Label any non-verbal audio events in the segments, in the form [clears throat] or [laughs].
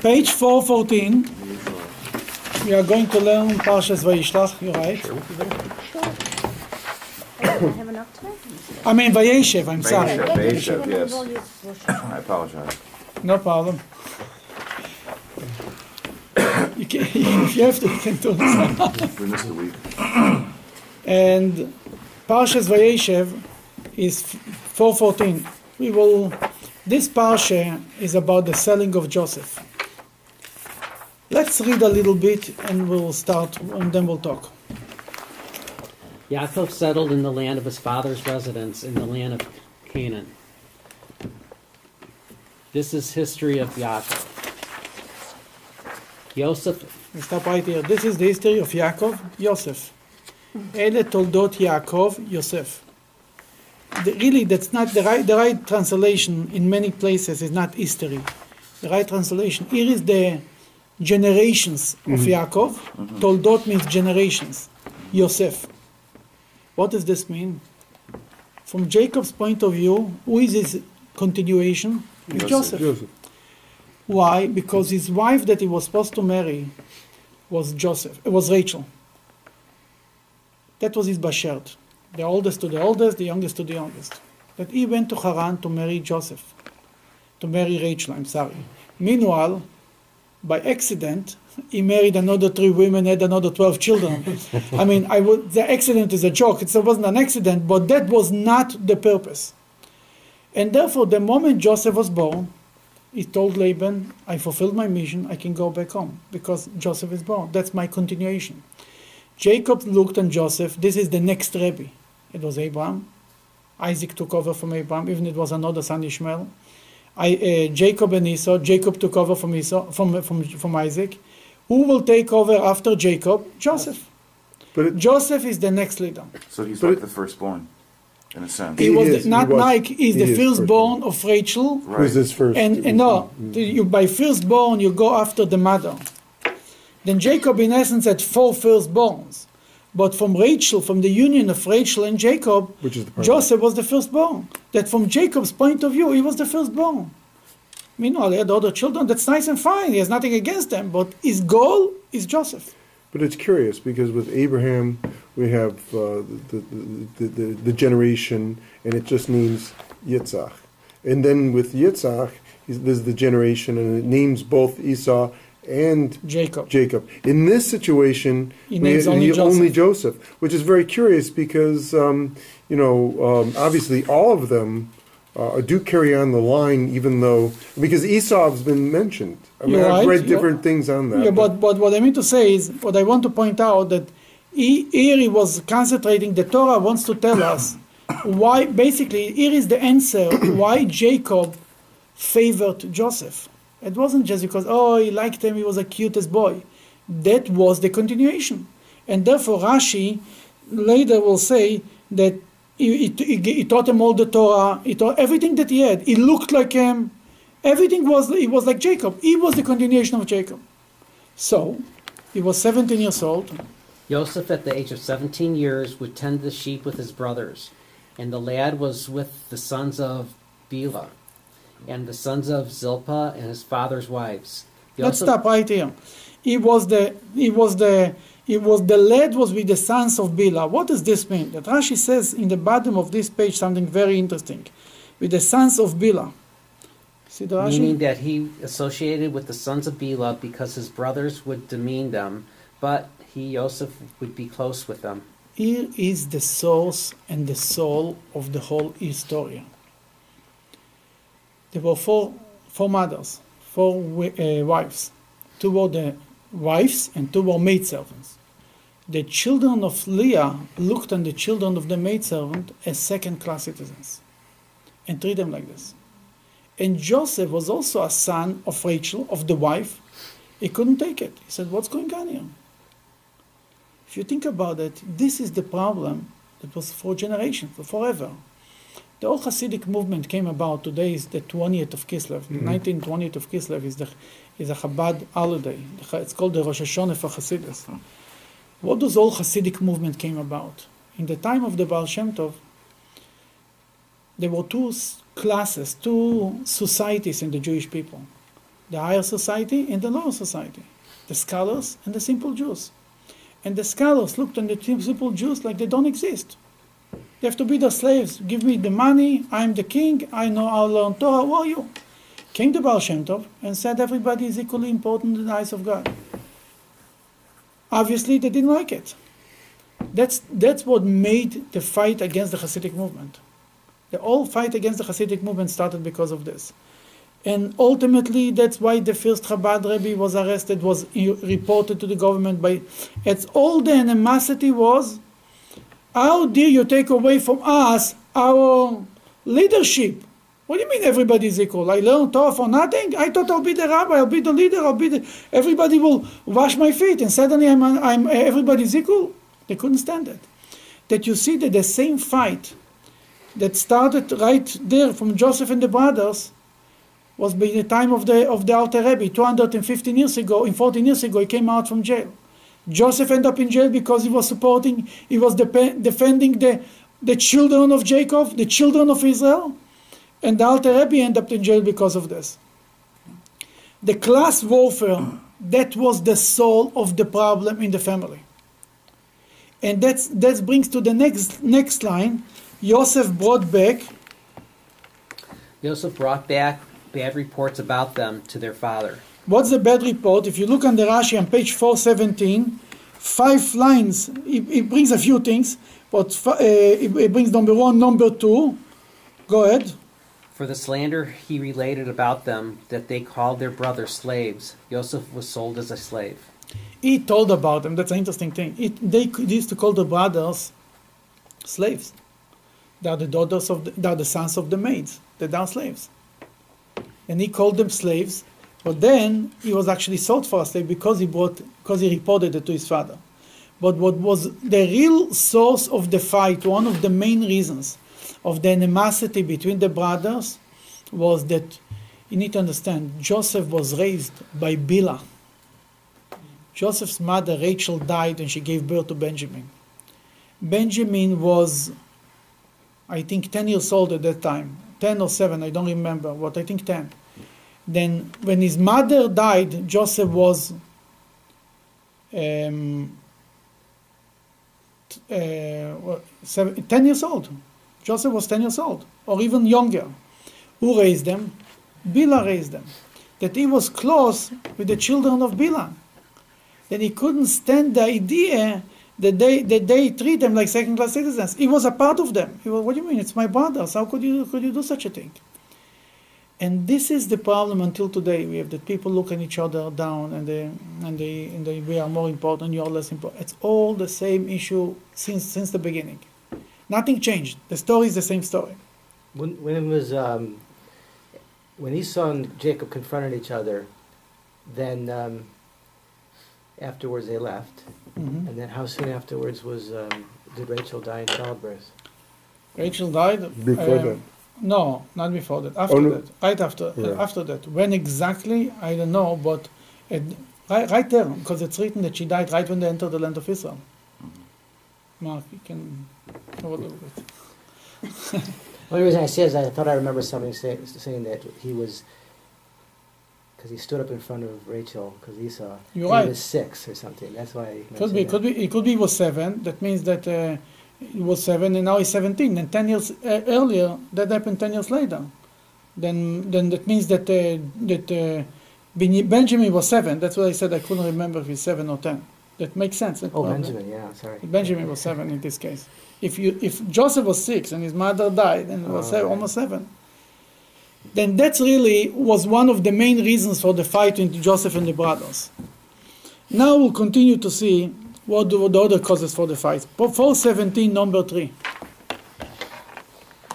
Page 414, we are going to learn Parshas Vayishlach, you're right. I [coughs] have enough time? I mean Vayeshev, I'm sorry. Vayeshev, yes. [coughs] I apologize. No problem. You can, [laughs] if you have to, you can do it. [coughs] We missed a week. And Parshas Vayeshev is 414. We will, this Parsha is about the selling of Joseph. Let's read a little bit and we'll start and then we'll talk. Yaakov settled in the land of his father's residence in the land of Canaan. This is history of Yaakov. Yosef, We stop right here. This is the history of Yaakov, Yosef. אלה תולדות יעקב, יוסף. The- really, that's not the right, the right translation in many places is not history. The right translation here is the generations of mm-hmm. Yaakov. Mm-hmm. Toldot means generations. Yosef. What does this mean? From Jacob's point of view, who is his continuation? It's Joseph. Joseph. Why? Because his wife that he was supposed to marry was Joseph. It was Rachel. That was his bashert. The oldest to the oldest, the youngest to the youngest. That he went to Haran to marry Joseph, to marry Rachel. I'm sorry. Meanwhile, by accident, he married another three women, had another twelve children. [laughs] I mean, I would. The accident is a joke. It wasn't an accident, but that was not the purpose. And therefore, the moment Joseph was born, he told Laban, I fulfilled my mission, I can go back home because Joseph is born. That's my continuation. Jacob looked on Joseph, this is the next Rebbe. It was Abraham. Isaac took over from Abraham, even it was another son Ishmael. I, uh, Jacob and Esau, Jacob took over from, Esau, from, from, from Isaac. Who will take over after Jacob? Joseph. But it, Joseph is the next leader. So he's But like it- the firstborn, in a sense. He He was is, the, not he was. Mike, he's He the is firstborn of Rachel. who's his first? And, and no, you, by firstborn, you go after the mother. Then Jacob, in essence, had four firstborns. But from Rachel, from the union of Rachel and Jacob, Which is the Joseph was the firstborn. That from Jacob's point of view, he was the firstborn. Meanwhile, he had other children. That's nice and fine. He has nothing against them. But his goal is Joseph. But it's curious because with Abraham, we have uh, the, the, the, the, the generation, and it just means Yitzhak. And then with Yitzhak, there's the generation, and it names both Esau and Jacob. Jacob. In this situation, He we- only he- Joseph. only Joseph, which is very curious because, um, you know, um, obviously all of them uh, do carry on the line, even though, because Esau's been mentioned. I mean, You're I've right, read different things on that. Yeah, but, but what I mean to say is, what I want to point out that he, here he was concentrating, the Torah wants to tell us [coughs] why, basically, here is the answer why Jacob favored Joseph. It wasn't just because, oh, he liked him, he was the cutest boy. That was the continuation. And therefore, Rashi later will say that he, he, he- taught him all the Torah, he taught everything that he had. He looked like him. Everything was, he was like Jacob. He was the continuation of Jacob. So, he was 17 years old. Joseph, at the age of 17 years would tend the sheep with his brothers, and the lad was with the sons of Bilhah, and the sons of Zilpah and his father's wives. Let's Yosef- stop right here. He was the it was the it was the lad was with the sons of Bilhah. What does this mean? That Rashi says in the bottom of this page something very interesting. With the sons of Bilhah. See the meaning Rashi? that he associated with the sons of Bilhah because his brothers would demean them, but he, Yosef, would be close with them. Here is the source and the soul of the whole story. There were four four mothers, four uh, wives. Two were the wives and two were maidservants. The children of Leah looked on the children of the maidservant as second class citizens and treat them like this. And Joseph was also a son of Rachel, of the wife. He couldn't take it. He said, What's going on here? If you think about it, this is the problem that was for generations, for forever. The whole Hasidic movement came about. Today is the 20th of Kislev. The mm-hmm. 19th, 20th of Kislev is, the, is a Chabad holiday. It's called the Rosh Hashanah for Hasidus. Mm-hmm. What does all Hasidic movement came about? In the time of the Baal Shem Tov, there were two classes, two societies in the Jewish people. the higher society and the lower society, the scholars and the simple Jews. And the scholars looked on the simple Jews like they don't exist. They have to be the slaves. Give me the money. I'm the king. I know how to learn Torah. Who are you? Came the Baal Shem Tov and said everybody is equally important in the eyes of God. Obviously, they didn't like it. That's, that's what made the fight against the Hasidic movement. The whole fight against the Hasidic movement started because of this. And ultimately, that's why the first Chabad Rebbe was arrested, was reported to the government by. It's all the animosity was, how dare you take away from us our leadership? What do you mean everybody is equal? I learned Torah for nothing? I thought I'll be the rabbi, I'll be the leader, I'll be the, everybody will wash my feet, and suddenly I'm, I'm everybody's equal? They couldn't stand it. That you see that the same fight that started right there from Joseph and the brothers was by the time of the of the Alter Rebbe, 215 years ago, in 14 years ago, he came out from jail. Joseph ended up in jail because he was supporting, he was defending the, the children of Jacob, the children of Israel, and the Alter Rebbe ended up in jail because of this. The class warfare, that was the soul of the problem in the family. And that's, that brings to the next, next line. Joseph brought back. Joseph brought back bad reports about them to their father. What's the bad report? If you look on the Rashi on page 417, five lines, it, it brings a few things, but uh, it, it brings number one, number two. Go ahead. For the slander he related about them that they called their brother slaves, Joseph was sold as a slave. He told about them. That's an interesting thing. It, they used to call the brothers slaves. They are the daughters of the, they are the sons of the maids. They are slaves. And he called them slaves but then he was actually sold for a slave because he brought because he reported it to his father. But what was the real source of the fight, one of the main reasons of the animosity between the brothers, was that you need to understand Joseph was raised by Bilhah. Joseph's mother Rachel died and she gave birth to Benjamin. Benjamin was, I think, 10 years old at that time, 10 or 7, I don't remember, what I think 10 then, when his mother died, Joseph was um, uh, seven, 10 years old. Joseph was 10 years old, or even younger. Who raised them? Bilhah raised them. That he was close with the children of Bilhah. That he couldn't stand the idea that they, that they treat them like second class citizens. He was a part of them. He was, what do you mean? It's my brothers. How could you, could you do such a thing? And this is the problem until today. We have that people look at each other down and they, and they, and they we are more important, you are less important. It's all the same issue since, since the beginning. Nothing changed. The story is the same story. When, when it was, um, when Esau and Jacob confronted each other, then um, afterwards they left. Mm-hmm. And then how soon afterwards was, um, did Rachel die in childbirth? Rachel died. Before uh, that. No, not before that. After oh, no. that, right after yeah. after that. When exactly, I don't know, but it, right, right there, because it's written that she died right when they entered the land of Israel. Mark, you can have a little bit. [laughs] One reason I say is I thought I remember somebody say, saying that he was because he stood up in front of Rachel because Esau. You're right. He was six or something. That's why. Could be, that. could be. It could be. He was seven. That means that. Uh, he was seven and now he's 17 and 10 years uh, earlier that happened 10 years later. Then then that means that uh, that uh, benjamin was seven. That's what i said i couldn't remember if he's seven or 10 that makes sense. Oh benjamin yeah sorry. Benjamin was seven in this case. If you if joseph was six and his mother died and was oh, seven, almost seven. Then that's really was one of the main reasons for the fight between joseph and the brothers. Now we'll continue to see what do the other causes for the fight? 417, number 3.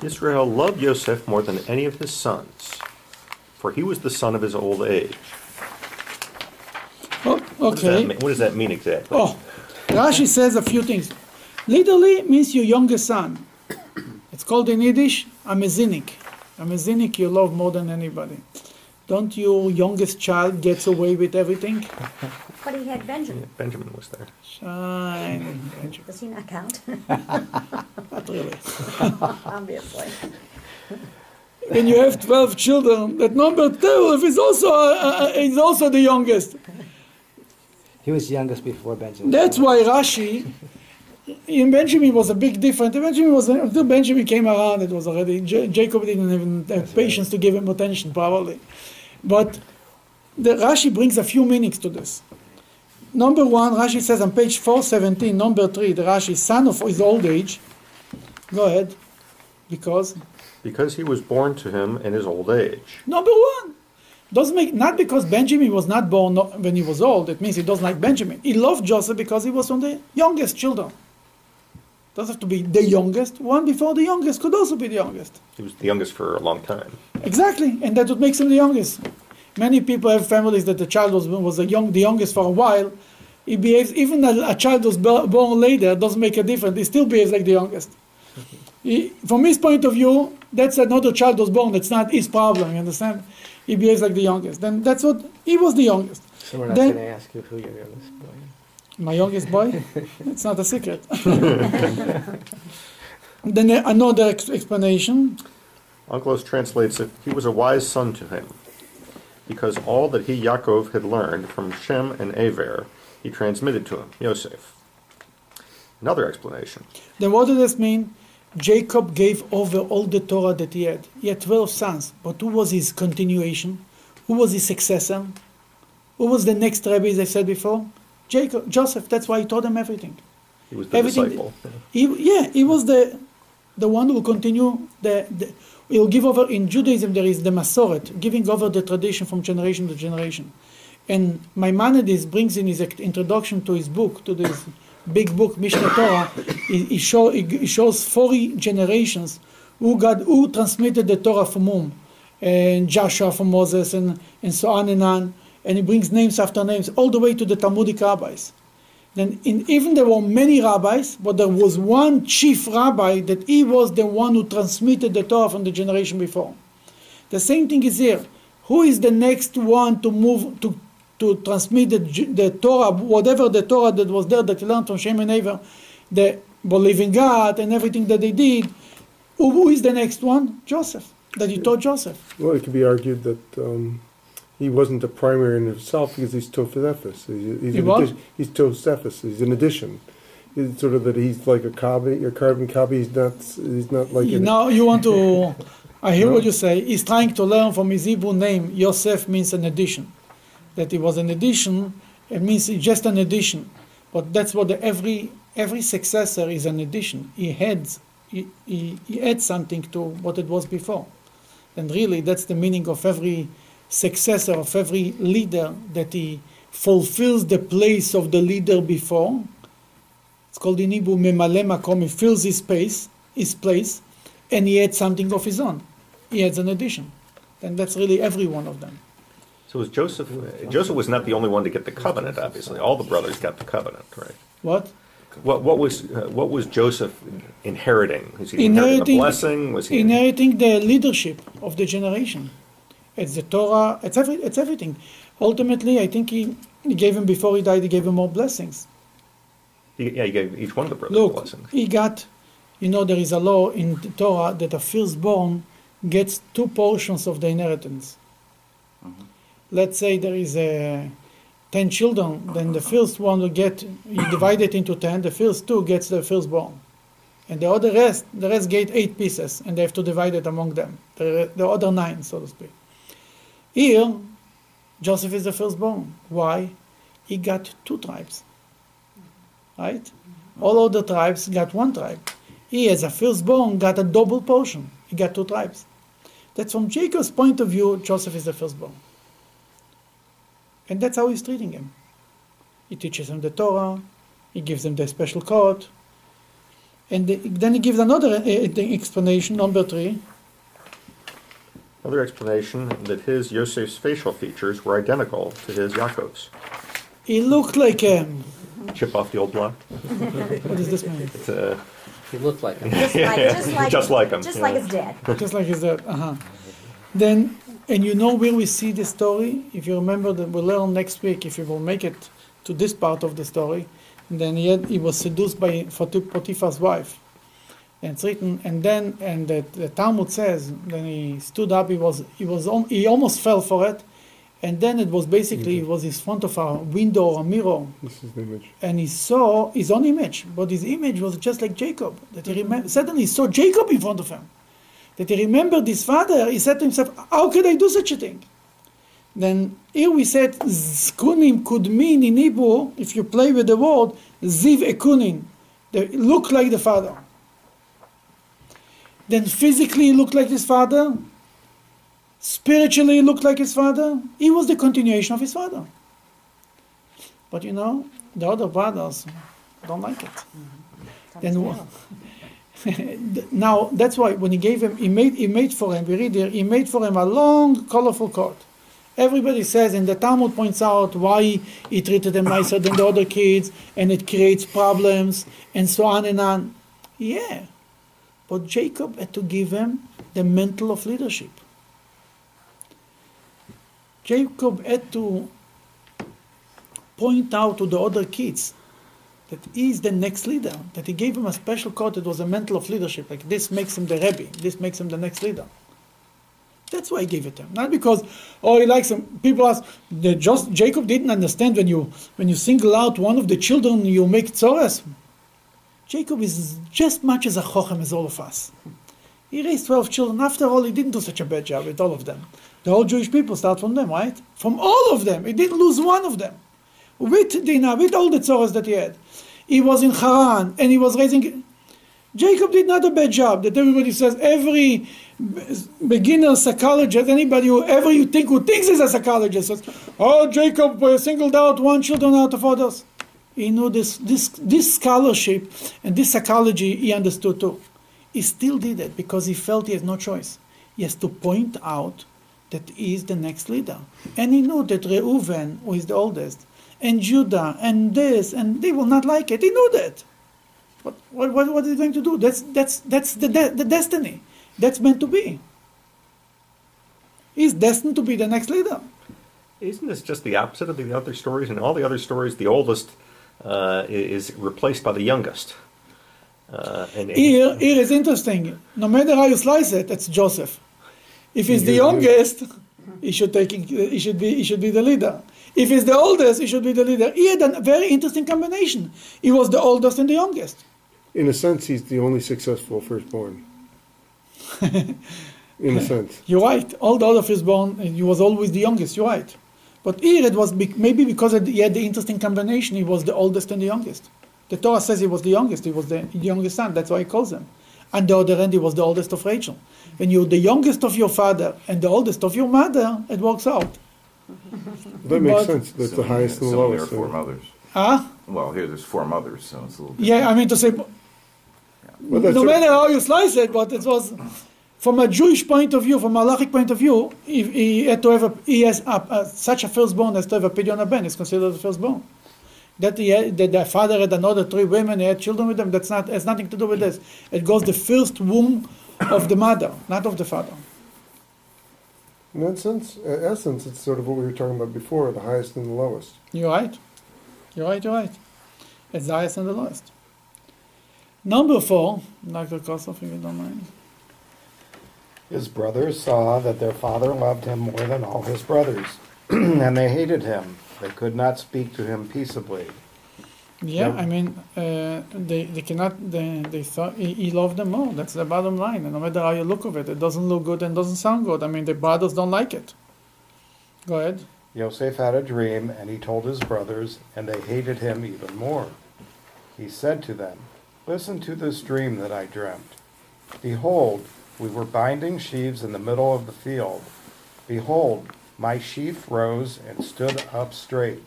Israel loved Yosef more than any of his sons, for he was the son of his old age. Oh, okay. What does, what does that mean exactly? Oh, Rashi says a few things. Literally means your youngest son. It's called in Yiddish a mezinik. A mezinik you love more than anybody. Don't your youngest child gets away with everything? [laughs] But he had Benjamin. Yeah, Benjamin was there. Shine. Benjamin. Does he not count? [laughs] not really. [laughs] Obviously. when you have 12 children, that number 12 is also, uh, uh, is also the youngest. He was youngest before Benjamin. That's why Rashi, in Benjamin was a big difference. Benjamin was until Benjamin came around, it was already J- Jacob didn't even have That's patience to give him attention, probably. But the Rashi brings a few meanings to this. Number one, Rashi says on page 417, number three, the Rashi, son of his old age. Go ahead. Because Because he was born to him in his old age. number one doesn't make not because Benjamin was not born when he was old. It means he doesn't like Benjamin. He loved Joseph because he was one of the youngest children. Doesn't have to be the youngest. One before the youngest could also be the youngest. He was the youngest for a long time. Exactly, and that's what makes him the youngest. Many people have families that the child was was a young, the youngest for a while. He behaves even a, a child was born later doesn't make a difference. He still behaves like the youngest. He, from his point of view, that's another child was born. That's not his problem. You understand? He behaves like the youngest. Then that's what he was the youngest. So we're not Then- going to ask you who your youngest boy is. My youngest boy? [laughs] it's not a secret. [laughs] then another ex- explanation. Onkelos translates it, he was a wise son to him, because all that he, Yaakov, had learned from Shem and Aver, he transmitted to him, Yosef. Another explanation. Then what does this mean? Jacob gave over all the Torah that he had. He had 12 sons, but who was his continuation? Who was his successor? Who was the next Rebbe, as I said before? Jacob, Joseph. That's why he taught them everything. He was the Everything- disciple. He, yeah, he was the, the one who will continue the, the he'll give over in Judaism there is the Masoret, giving over the tradition from generation to generation. And Maimonides brings in his introduction to his book, to this big book, Mishneh Torah, he, he, show, he, shows 40 generations who got who transmitted the Torah from whom. And Joshua from Moses and, and so on and on. And he brings names after names, all the way to the Talmudic rabbis. Then in, even there were many rabbis, but there was one chief rabbi that he was the one who transmitted the Torah from the generation before. The same thing is here. Who is the next one to move to, to transmit the, the Torah, whatever the Torah that was there that he learned from Shem and Aver, the believing God and everything that they did? Who, who is the next one? Joseph. That he taught Joseph. Well, it could be argued that um, he wasn't the primary in himself because he's Tophilefus. He's, he's, He addition- he's Tosephus. He's an addition. It's sort of that he's like a copy, a carbon copy. He's not. He's not like an, now you want to. I hear what you say. He's trying to learn from his Hebrew name. Yosef means an addition. That it was an addition. It means just an addition. But that's what the, every every successor is an addition. He adds he, he, he adds something to what it was before. And really, that's the meaning of every successor of every leader that he fulfills the place of the leader before. It's called in Hebrew memale makom. He fills his space, his place, and he adds something of his own. He adds an addition. And that's really every one of them. So was Joseph, uh, Joseph was not the only one to get the covenant, obviously. All the brothers got the covenant, right? What? What, what was uh, what was Joseph inheriting? Was he inheriting a blessing? Was he Inheriting the leadership of the generation. It's the Torah, it's, every, it's everything. Ultimately, I think he, he gave him, before he died, he gave him more blessings. Yeah, he gave each one of the brothers Look, blessings. he got, you know, there is a law in the Torah that a firstborn gets two portions of the inheritance. Mm-hmm. Let's say there is a ten children, then the first one will get, you divide it into ten, the first two gets the firstborn. And the other rest, the rest get eight pieces, and they have to divide it among them, the, the other nine, so to speak. Here, Joseph is the firstborn. Why? He got two tribes. Right? All other tribes got one tribe. He, as a firstborn, got a double portion. He got two tribes. That's from Jacob's point of view, Joseph is the firstborn. And that's how he's treating him. He teaches him the Torah, he gives him the special coat, and then he gives another uh, uh, explanation, number three. Another explanation that his Yosef's facial features were identical to his Yaakov's. He looked like a. Chip off the old block. What does this mean? It's, uh, He looked like him. Just like, [laughs] just like, Just like him, Just yeah. like his dad. Just like his dad. Uh-huh. Then, and you know where we see the story? If you remember, that we'll learn next week, if you will make it to this part of the story. And then he, had, he was seduced by Poti- Potiphar's wife. And it's written, and then, and the, the Talmud says, then he stood up. He was, he was, on, he almost fell for it, and then it was basically, mm-hmm. it was in front of a window or a mirror, This is the image. and he saw his own image, but his image was just like Jacob. That he remember, suddenly he saw Jacob in front of him. That he remembered his father. He said to himself, "How could I do such a thing?" Then here we said zkunim could mean in Hebrew, if you play with the word, ziv ekunin, they look like the father. Then physically he looked like his father. Spiritually he looked like his father. He was the continuation of his father. But you know, the other brothers don't like it. Mm-hmm. [laughs] Then wha- now that's why when he gave him, he made he made for him. We read here, he made for him a long, colorful coat. Everybody says, and the Talmud points out why he treated him nicer than the other kids, and it creates problems, and so on and on. Yeah, but Jacob had to give him the mantle of leadership. Jacob had to point out to the other kids that he is the next leader, that he gave him a special coat that was a mantle of leadership. Like this makes him the Rebbe, this makes him the next leader. That's why he gave it to him. Not because, oh, he likes him. People ask, just Jacob didn't understand when you when you single out one of the children, you make tzores. Jacob is just much as a chochem as all of us. He raised 12 children. After all, he didn't do such a bad job with all of them. The whole Jewish people start from them, right? From all of them. He didn't lose one of them. With Dinah, with all the tzores that he had. He was in Haran, and he was raising... Jacob did not a bad job. That everybody says every beginner psychologist, anybody who ever you think who thinks is a psychologist says, "Oh, Jacob singled out one children out of others." He knew this, this, this scholarship and this psychology. He understood too. He still did it because he felt he has no choice. He has to point out that he is the next leader, and he knew that Reuven, who is the oldest, and Judah, and this, and they will not like it. He knew that. What, what, what, what is he going to do? That's, that's, that's the, de- the destiny. That's meant to be. He's destined to be the next leader. Isn't this just the opposite of the other stories? In all the other stories, the oldest uh, is replaced by the youngest. Uh, and Here, here is interesting. No matter how you slice it, it's Joseph. If he's the youngest, he should take. He should be. He should be the leader. If he's the oldest, he should be the leader. He had a very interesting combination. He was the oldest and the youngest. In a sense, he's the only successful firstborn. [laughs] In a sense. You're right. All the other firstborn, and he was always the youngest. You're right. But here it was be- maybe because it- he had the interesting combination. He was the oldest and the youngest. The Torah says he was the youngest. He was the youngest son. That's why he calls him. And the other end, he was the oldest of Rachel. When you're the youngest of your father and the oldest of your mother, it works out. That makes But- sense. That's the Assuming- highest and the assuming lowest. There are four so- mothers. Ah, Well, here there's four mothers, so it's a little. yeah. I mean to say, Well, no matter how you slice it, but it was from a Jewish point of view, from a halachic point of view, he, he had to have a, he has a, a, such a firstborn as to have a pidyon ben is considered a firstborn. That, he had, that the father had another three women, he had children with them. That's not has nothing to do with this. It goes the first womb of the mother, not of the father. In sense, uh, essence, it's sort of what we were talking about before, the highest and the lowest. You're right. You're right. You're right. It's the highest and the lowest. Number four, Dr. Kosov, if you don't mind. His brothers saw that their father loved him more than all his brothers, [clears throat] and they hated him. They could not speak to him peaceably. Yeah, Yep. I mean, uh, they, they cannot, they, they thought he, he loved them all. That's the bottom line. And no matter how you look of it, it doesn't look good and doesn't sound good. I mean, the brothers don't like it. Go ahead. Yosef had a dream, and he told his brothers, and they hated him even more. He said to them, Listen to this dream that I dreamt. Behold, we were binding sheaves in the middle of the field. Behold, my sheaf rose and stood up straight.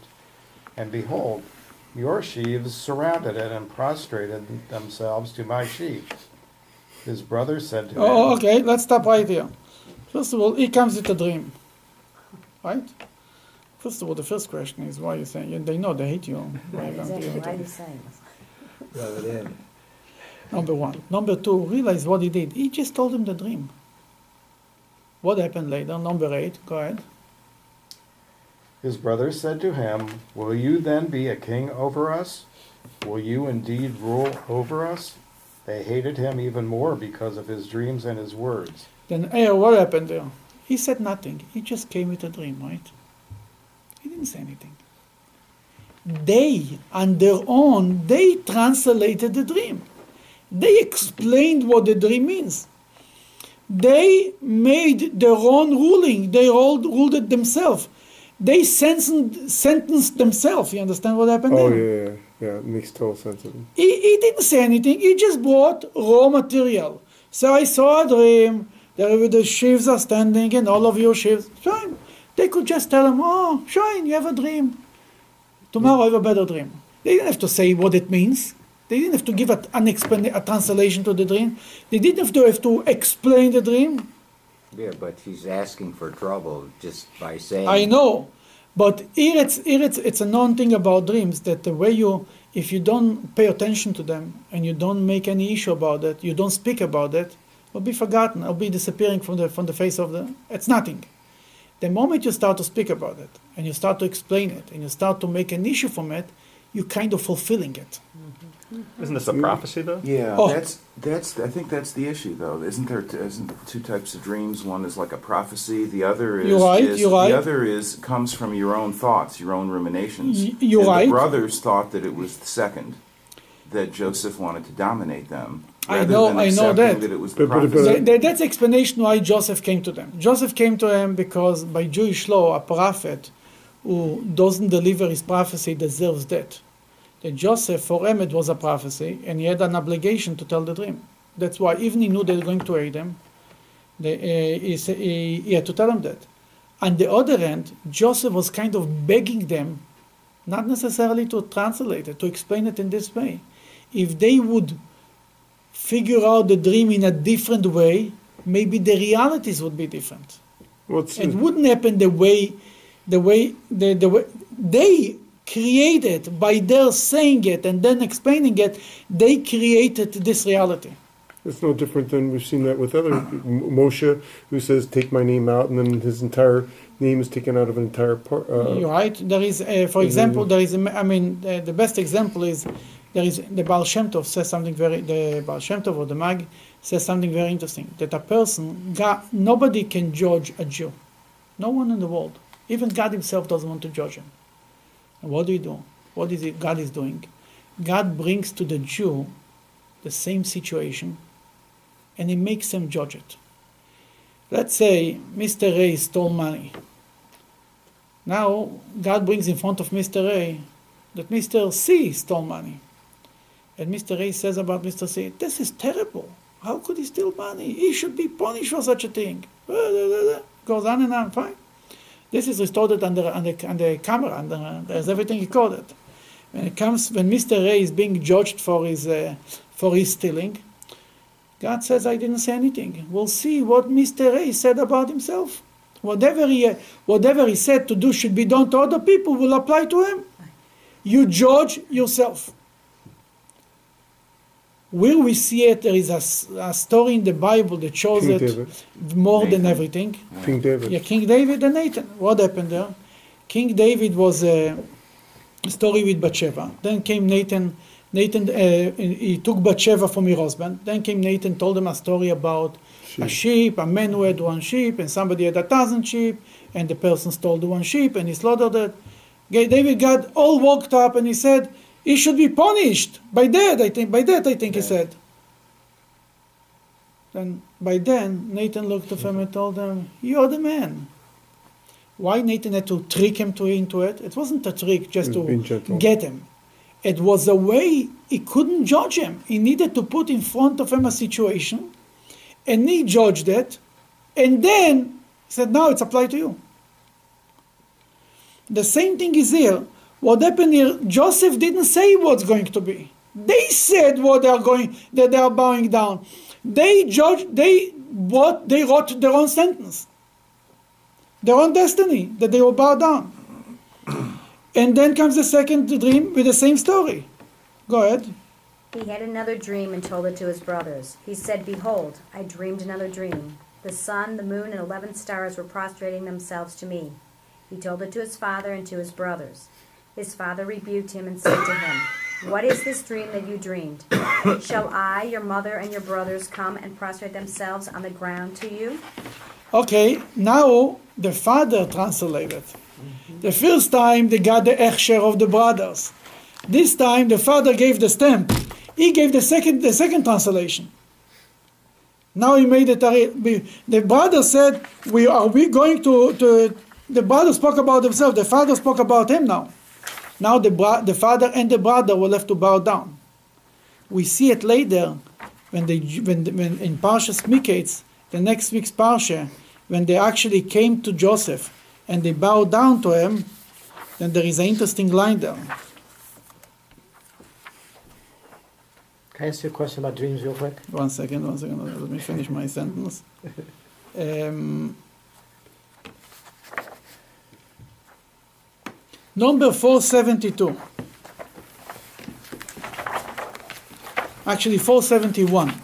And behold, your sheaves surrounded it and prostrated themselves to my sheaf. His brother said to him, Oh, okay, let's stop right here. First of all, he comes with a dream. Right? First of all, the first question is why are you saying they know they hate you. Why [laughs] you Exactly, give why are you saying this? Rub it in. Number one. Number two, realize what he did. He just told him the dream. What happened later? Number eight, go ahead. His brothers said to him, Will you then be a king over us? Will you indeed rule over us? They hated him even more because of his dreams and his words. Then, hey, what happened there? He said nothing. He just came with a dream, right? He didn't say anything. They, on their own, they translated the dream. They explained what the dream means. They made their own ruling. They all ruled it themselves. They sentenced, sentenced themselves. You understand what happened Oh yeah, yeah, yeah. It makes total sense. He, he didn't say anything. He just brought raw material. So I saw a dream. There were the sheaves are standing, and all of your sheaves. Fine. They could just tell him, "Oh, shine, you have a dream. Tomorrow I have a better dream." They didn't have to say what it means. They didn't have to give a, an explan- a translation to the dream. They didn't have to have to explain the dream. Yeah, but he's asking for trouble just by saying. I know, but here it's here it's it's a known thing about dreams that the way you if you don't pay attention to them and you don't make any issue about it, you don't speak about it, will be forgotten. It'll be disappearing from the from the face of the. It's nothing. The moment you start to speak about it and you start to explain it and you start to make an issue from it, you're kind of fulfilling it. Mm-hmm. Isn't this a prophecy, though? Yeah, Oh. that's that's. I think that's the issue, though. Isn't there? Isn't there two types of dreams? One is like a prophecy. The other is. You're right, is- you're right. The other is comes from your own thoughts, your own ruminations. Y- you're and right. The brothers thought that it was the second, that Joseph wanted to dominate them. I know- than I know accepting that. it was the prophecy. That's explanation why Joseph came to them. Joseph came to them because by Jewish law, a prophet who doesn't deliver his prophecy deserves death. That Joseph, for him, it was a prophecy, and he had an obligation to tell the dream. That's why, even he knew they were going to hate him, they, uh, he, he, he had to tell them that. On the other hand, Joseph was kind of begging them, not necessarily to translate it, to explain it in this way. If they would figure out the dream in a different way, maybe the realities would be different. What's It wouldn't happen the way, the way, the, the way they created by their saying it and then explaining it. They created this reality. It's no different than we've seen that with other Moshe, who says, "Take my name out," and then his entire name is taken out of an entire part. Uh, You're right. There is, uh, for example, there is. a- I mean, uh, the best example is there is the Baal Shem Tov says something very. The Baal Shem Tov or the Maggid says something very interesting. That a person, God, nobody can judge a Jew. No one in the world, even God Himself, doesn't want to judge him. And what do you do? What is it God is doing? God brings to the Jew the same situation, and He makes him judge it. Let's say Mr. A stole money. Now, God brings in front of Mr. A that Mr. C stole money. And Mr. A says about Mr. C, this is terrible. How could he steal money? He should be punished for such a thing. Uh, uh, uh, goes on and on, fine. This is restored under, under, under camera, under, there's everything recorded. When it comes, when Mr. A is being judged for his, uh, for his stealing, God says, I didn't say anything. We'll see what Mr. A said about himself. Whatever he, whatever he said to do should be done to other people will apply to him. You judge yourself. Where we see it, there is a story in the Bible that shows King it David, more than Nathan. everything. King David. Yeah, King David and Nathan. What happened there? King David was a story with Bathsheba. Then came Nathan. Nathan, uh, he took Bathsheba from her husband. Then came Nathan, told him a story about a sheep, a man who had one sheep, and somebody had a thousand sheep, and the person stole the one sheep, and he slaughtered it. Ga- David got all worked up, and he said, he should be punished by that, I think. By that, I think he said. Then, by then, Nathan looked at him and told him, You're the man. Why Nathan had to trick him to into it? It wasn't a trick just He to get him. It was a way he couldn't judge him. He needed to put in front of him a situation, and he judged it, and then said, Now it's applied to you. The same thing is here. What happened here, Joseph didn't say what's going to be. They said what they are going that they are bowing down. They judged they what they wrote their own sentence. Their own destiny, that they will bow down. And then comes the second dream with the same story. Go ahead. He had another dream and told it to his brothers. He said, Behold, I dreamed another dream. The sun, the moon, and eleven stars were prostrating themselves to me. He told it to his father and to his brothers. His father rebuked him and said to him, What is this dream that you dreamed? Shall I, your mother, and your brothers come and prostrate themselves on the ground to you? Okay, now the father translated. Mm-hmm. The first time they got the hechsher of the brothers. This time the father gave the stamp. He gave the second the second translation. Now he made it. The brother said, "We are we going to, to the brother spoke about himself. The father spoke about him now. Now the, bro- the father and the brother were left to bow down. We see it later when they when, when in Parshas Miketz, the next week's Parsha, when they actually came to Joseph and they bowed down to him, then there is an interesting line there. Can I ask you a question about dreams real quick? One second, one second. Let me finish my sentence. [laughs] Um, number 472. Actually, 471.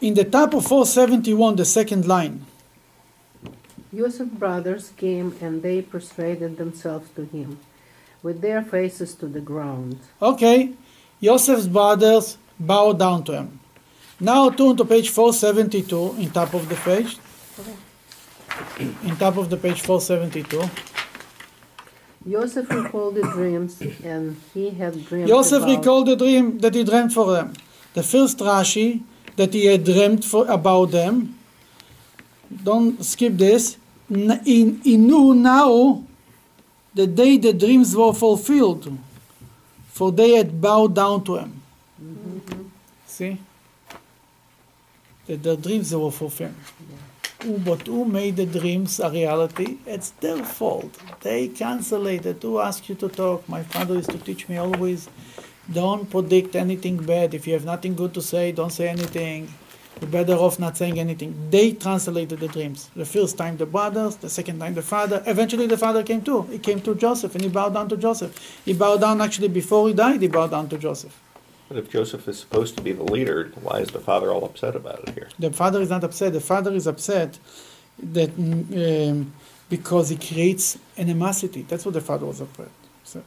In the top of 471, the second line. Joseph's brothers came and they prostrated themselves to him, with their faces to the ground. Okay, Joseph's brothers bowed down to him. Now turn to page 472 in top of the page. In top of the page 472. Joseph recalled the dreams, and he had dreamed. Joseph recalled the dream that he dreamt for them. The first Rashi that he had dreamt for, about them. Don't skip this. N- He, knew now the day the dreams were fulfilled, for they had bowed down to him. Mm-hmm. See? That the dreams were fulfilled. Who- But who made the dreams a reality? It's their fault. They cancellated. Who asked you to talk? My father used to teach me always don't predict anything bad. If you have nothing good to say, don't say anything. You're better off not saying anything. They translated the dreams. The first time the brothers, the second time the father. Eventually the father came too. He came to Joseph and he bowed down to Joseph. He bowed down actually before he died, he bowed down to Joseph. But if Joseph is supposed to be the leader, why is the father all upset about it here? The father is not upset. The father is upset that mm, um, because he creates animosity. That's what the father was upset. upset.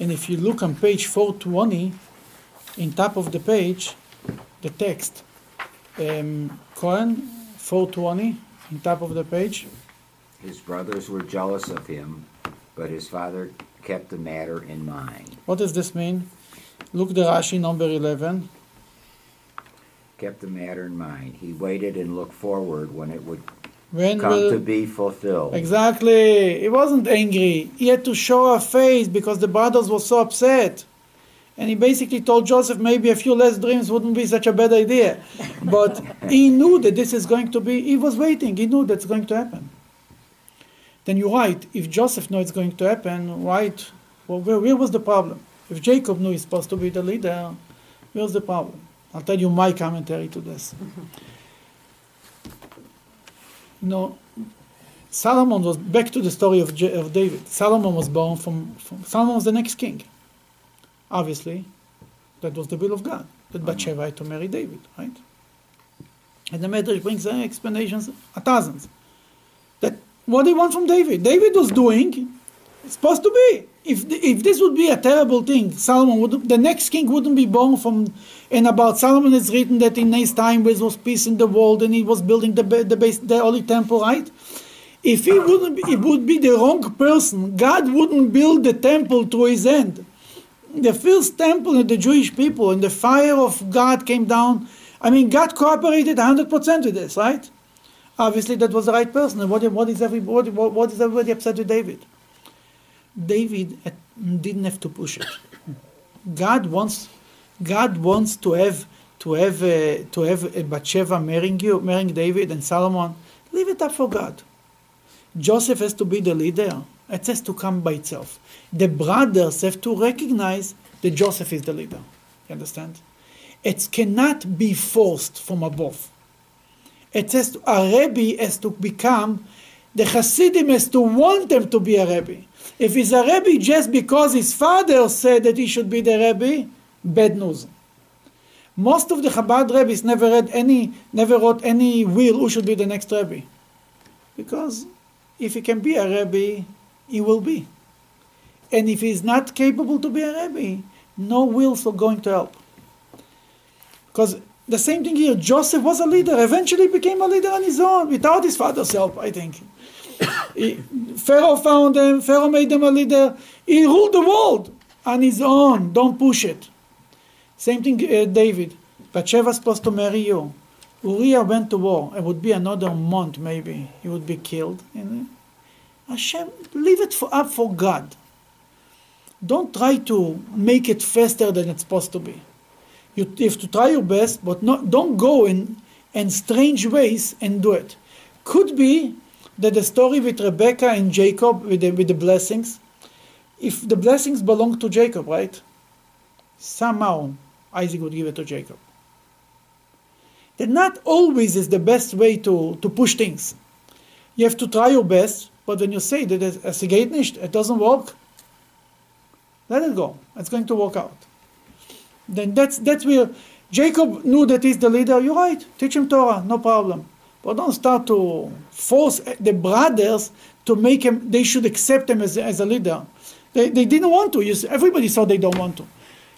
And if you look on page 420, in top of the page, the text, um, Cohen 420, in top of the page. His brothers were jealous of him, but his father kept the matter in mind. What does this mean? Look the Rashi number 11. Kept the matter in mind. He waited and looked forward when it would When come will to be fulfilled. Exactly. He wasn't angry. He had to show a face because the brothers were so upset. And he basically told Joseph maybe a few less dreams wouldn't be such a bad idea. [laughs] But he knew that this is going to be, he was waiting. He knew that's going to happen. Then you're right. If Joseph knows it's going to happen, right? Well, where, where was the problem? If Jacob knew he's supposed to be the leader, where's the problem? I'll tell you my commentary to this. No, Solomon was back to the story of, J- of David. Solomon was born from, from Solomon was the next king. Obviously, that was the will of God that mm-hmm. Bathsheba had to marry David, right? And the Medrash brings explanations, a thousands. That what they want from David. David was doing, it's supposed to be. If if this would be a terrible thing, Solomon would the next king wouldn't be born from. And about Solomon is written that in his time there was peace in the world and he was building the the base the holy temple, right? If he wouldn't, it would be the wrong person. God wouldn't build the temple to his end. The first temple in the Jewish people, and the fire of God came down. I mean, God cooperated 100% with this, right? Obviously, that was the right person. What, what, is, everybody, what, what is everybody upset with David? David uh, didn't have to push it. God wants, God wants to have to have uh, to have a Bathsheba marrying you, marrying David and Solomon. Leave it up for God. Joseph has to be the leader. It has to come by itself. The brothers have to recognize that Joseph is the leader. You understand? It cannot be forced from above. It has to, a Rebbe has to become, the Hasidim has to want them to be a Rebbe. If he's a Rebbe just because his father said that he should be the Rebbe, bad news. Most of the Chabad Rebbe's never read any, never wrote any will who should be the next Rebbe. Because if he can be a Rebbe, he will be. And if he's not capable to be a Rebbe, no wills are going to help. Because the same thing here, Joseph was a leader, eventually became a leader on his own, without his father's help, I think. [coughs] Pharaoh found them, Pharaoh made them a leader. He ruled the world on his own, don't push it. Same thing, uh, David. Bathsheba's supposed to marry you. Uriah went to war. It would be another month, maybe. He would be killed. Hashem, leave it for, up for God. Don't try to make it faster than it's supposed to be. You have to try your best, but not, don't go in, in strange ways and do it. Could be that the story with Rebecca and Jacob with the, with the blessings, if the blessings belong to Jacob, right? Somehow Isaac would give it to Jacob. That not always is the best way to, to push things. You have to try your best, but when you say that es geht nicht, it doesn't work, let it go. It's going to work out. Then that's that's where Jacob knew that he's the leader. You're right. Teach him Torah, no problem. But don't start to force the brothers to make him. They should accept him as, as a leader. They, they didn't want to. You see, everybody saw they don't want to.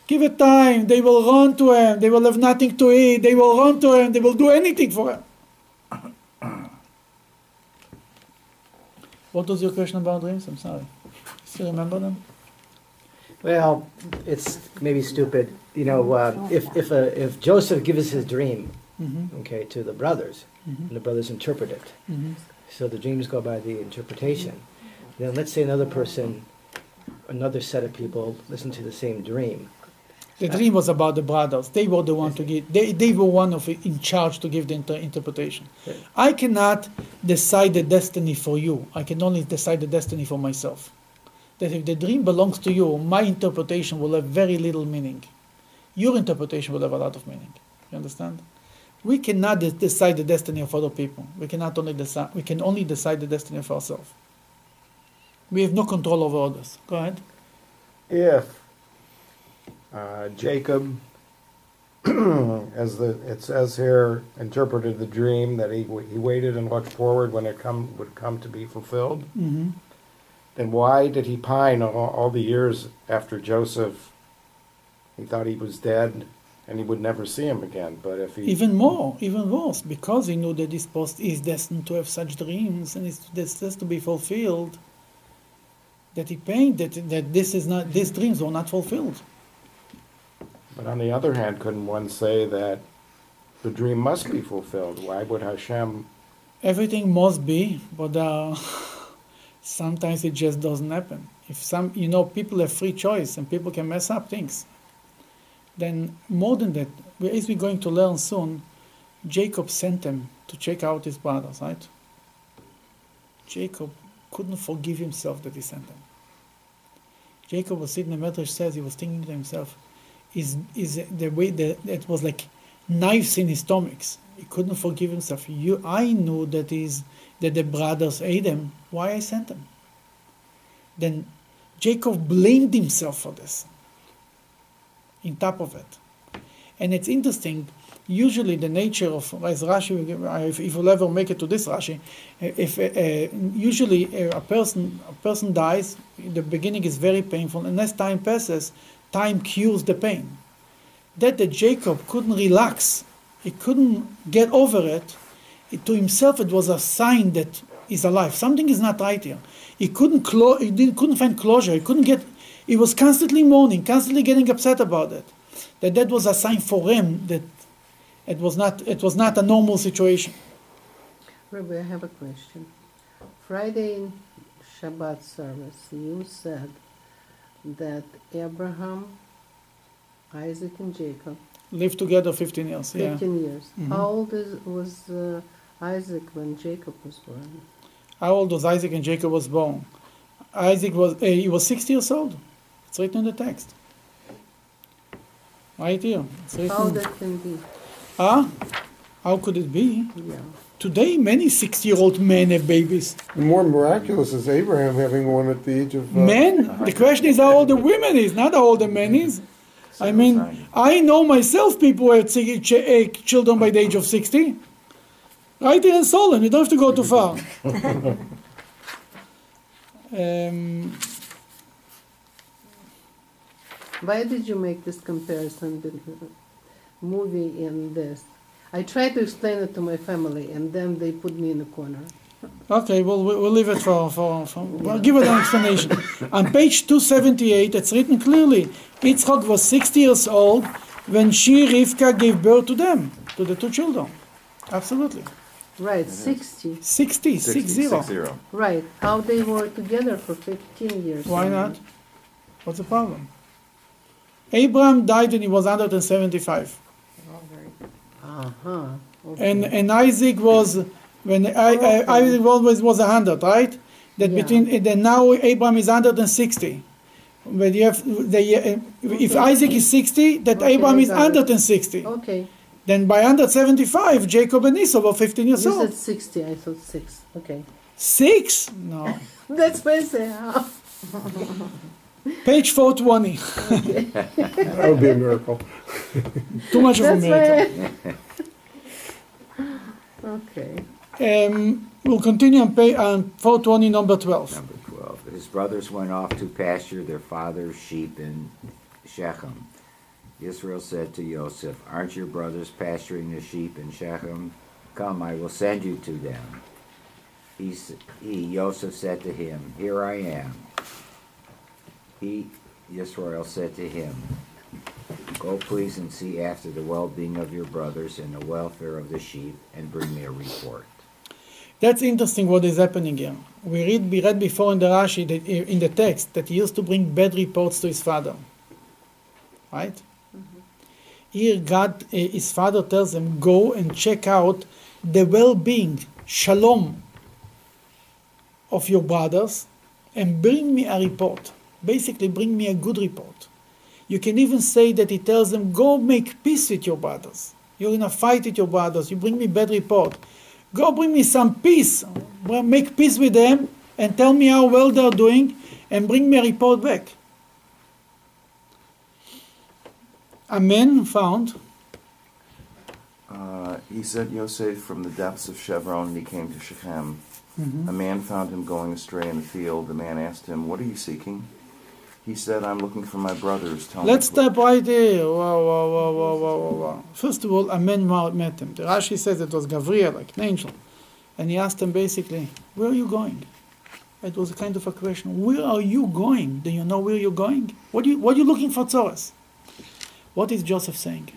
Give it time. They will run to him. They will have nothing to eat. They will run to him. They will do anything for him. What was your question about dreams? I'm sorry. Still remember them? Well, it's maybe stupid. You know, uh, if if uh, if Joseph gives his dream, Mm-hmm. okay, to the brothers, and the brothers interpret it, Mm-hmm. so the dreams go by the interpretation. Then let's say another person, another set of people listen to the same dream. The dream was about the brothers. They were the one to give. They, they were one of in charge to give the inter- interpretation. I cannot decide the destiny for you. I can only decide the destiny for myself. That if the dream belongs to you, my interpretation will have very little meaning. Your interpretation will have a lot of meaning. You understand? We cannot de- decide the destiny of other people. We cannot only decide. We can only decide the destiny of ourselves. We have no control over others. Go ahead. If uh, Jacob, [clears throat] as the it says here, interpreted the dream that he he waited and looked forward when it come would come to be fulfilled, Mm-hmm. then why did he pine all, all the years after Joseph? He thought he was dead and he would never see him again. But if he Even more, even worse, because he knew that this post is destined to have such dreams and it's destined to be fulfilled. That he pained that that this is not these dreams were not fulfilled. But on the other hand, couldn't one say that the dream must be fulfilled? Why would Hashem? Everything must be, but uh, [laughs] sometimes it just doesn't happen. If some, you know, people have free choice and people can mess up things. Then more than that, as we're going to learn soon, Jacob sent them to check out his brothers, right? Jacob couldn't forgive himself that he sent them. Jacob was sitting, in the Medrash says he was thinking to himself, is is the way that it was like knives in his stomachs. He couldn't forgive himself. You, I knew that is that the brothers ate them. Why I sent them? Then Jacob blamed himself for this. In top of it, and it's interesting. Usually, the nature of as Rashi, if, if we'll ever make it to this Rashi, eh, if uh, usually a person a person dies, the beginning is very painful, and as time passes, time cures the pain. That the Jacob couldn't relax, he couldn't get over it. it- to himself, it was a sign that he's alive. Something is not right here. He couldn't clo- he didn't, couldn't find closure. He couldn't get. He was constantly mourning, constantly getting upset about it. That that was a sign for him that it was not it was not a normal situation. Rabbi, I have a question. Friday in Shabbat service, you said that Abraham, Isaac, and Jacob, Lived together 15 years. Yeah. 15 years. Mhm. How old is, was uh, Isaac when Jacob was born? How old was Isaac and Jacob was born? Isaac was uh, he was 60 years old. It's written in the text. Right here. It's written. How that can be? Huh? How could it be? Yeah. Today, many 60 year old men have babies. More miraculous is Abraham having one at the age of. Uh, Men? The question is how old the women is, not how old the men is. I mean, I know myself people who had ch- ch- eh, children by the age of 60. Right here in Solon, you don't have to go too far. [laughs] um, Why did you make this comparison between the movie and this? I tried to explain it to my family, and then they put me in a corner. okay, well, we- we'll leave it for, for, for well, give it an explanation. On page 278, it's written clearly Yitzchak was 60 years old when she, Rivka, gave birth to them, to the two children. Absolutely. Right, 60. 60, 60, 60. six zero. Right. How they were together for 15 years. Why not? What's the problem? Abraham died when he was 175. Uh-huh. And, and Isaac was, when I, I, Isaac was, was 100, right? That Yeah. between, then now Abraham is 160. But you have, the, uh, if Isaac is 60, that Okay, Abraham is got it. 160. Okay. Then by 175, Jacob and Esau were 15 years You old. said 60, I thought 6. Okay. Six? No. [laughs] That's what I say. Page 420. [laughs] That would be a miracle. [laughs] Too much of a That's miracle. why. [laughs] okay. Um, we'll continue on, page, on 420, number 12. Number 12. His brothers went off to pasture their father's sheep in Shechem. Israel said to Joseph, Aren't your brothers pasturing the sheep in Shechem? Come, I will send you to them. He, s- he Joseph said to him, Here I am. He, Israel, said to him, Go please and see after the well-being of your brothers and the welfare of the sheep, and bring me a report. That's interesting what is happening here. We read, we read before in the Rashi, that, in the text, that he used to bring bad reports to his father. Right? Here, God, uh, his father tells him, go and check out the well being, shalom, of your brothers and bring me a report. Basically, bring me a good report. You can even say that he tells them, go make peace with your brothers. You're in a fight with your brothers. You bring me bad report. Go bring me some peace. Well, Make peace with them and tell me how well they're doing and bring me a report back. A man found Uh, he sent Yosef from the depths of Chevron, and he came to Shechem. A man found him going astray in the field. The man asked him, What are you seeking? He said, I'm looking for my brothers. Tell Let's me. stop right there. Wow, wow, wow, wow, wow, wow, wow. First of all, a man met him. The Rashi says it was Gabriel, like an angel. And he asked him basically, Where are you going? It was a kind of a question. Where are you going? Do you know where you're going? What, do you, what are you looking for, Tzoras? What is Joseph saying?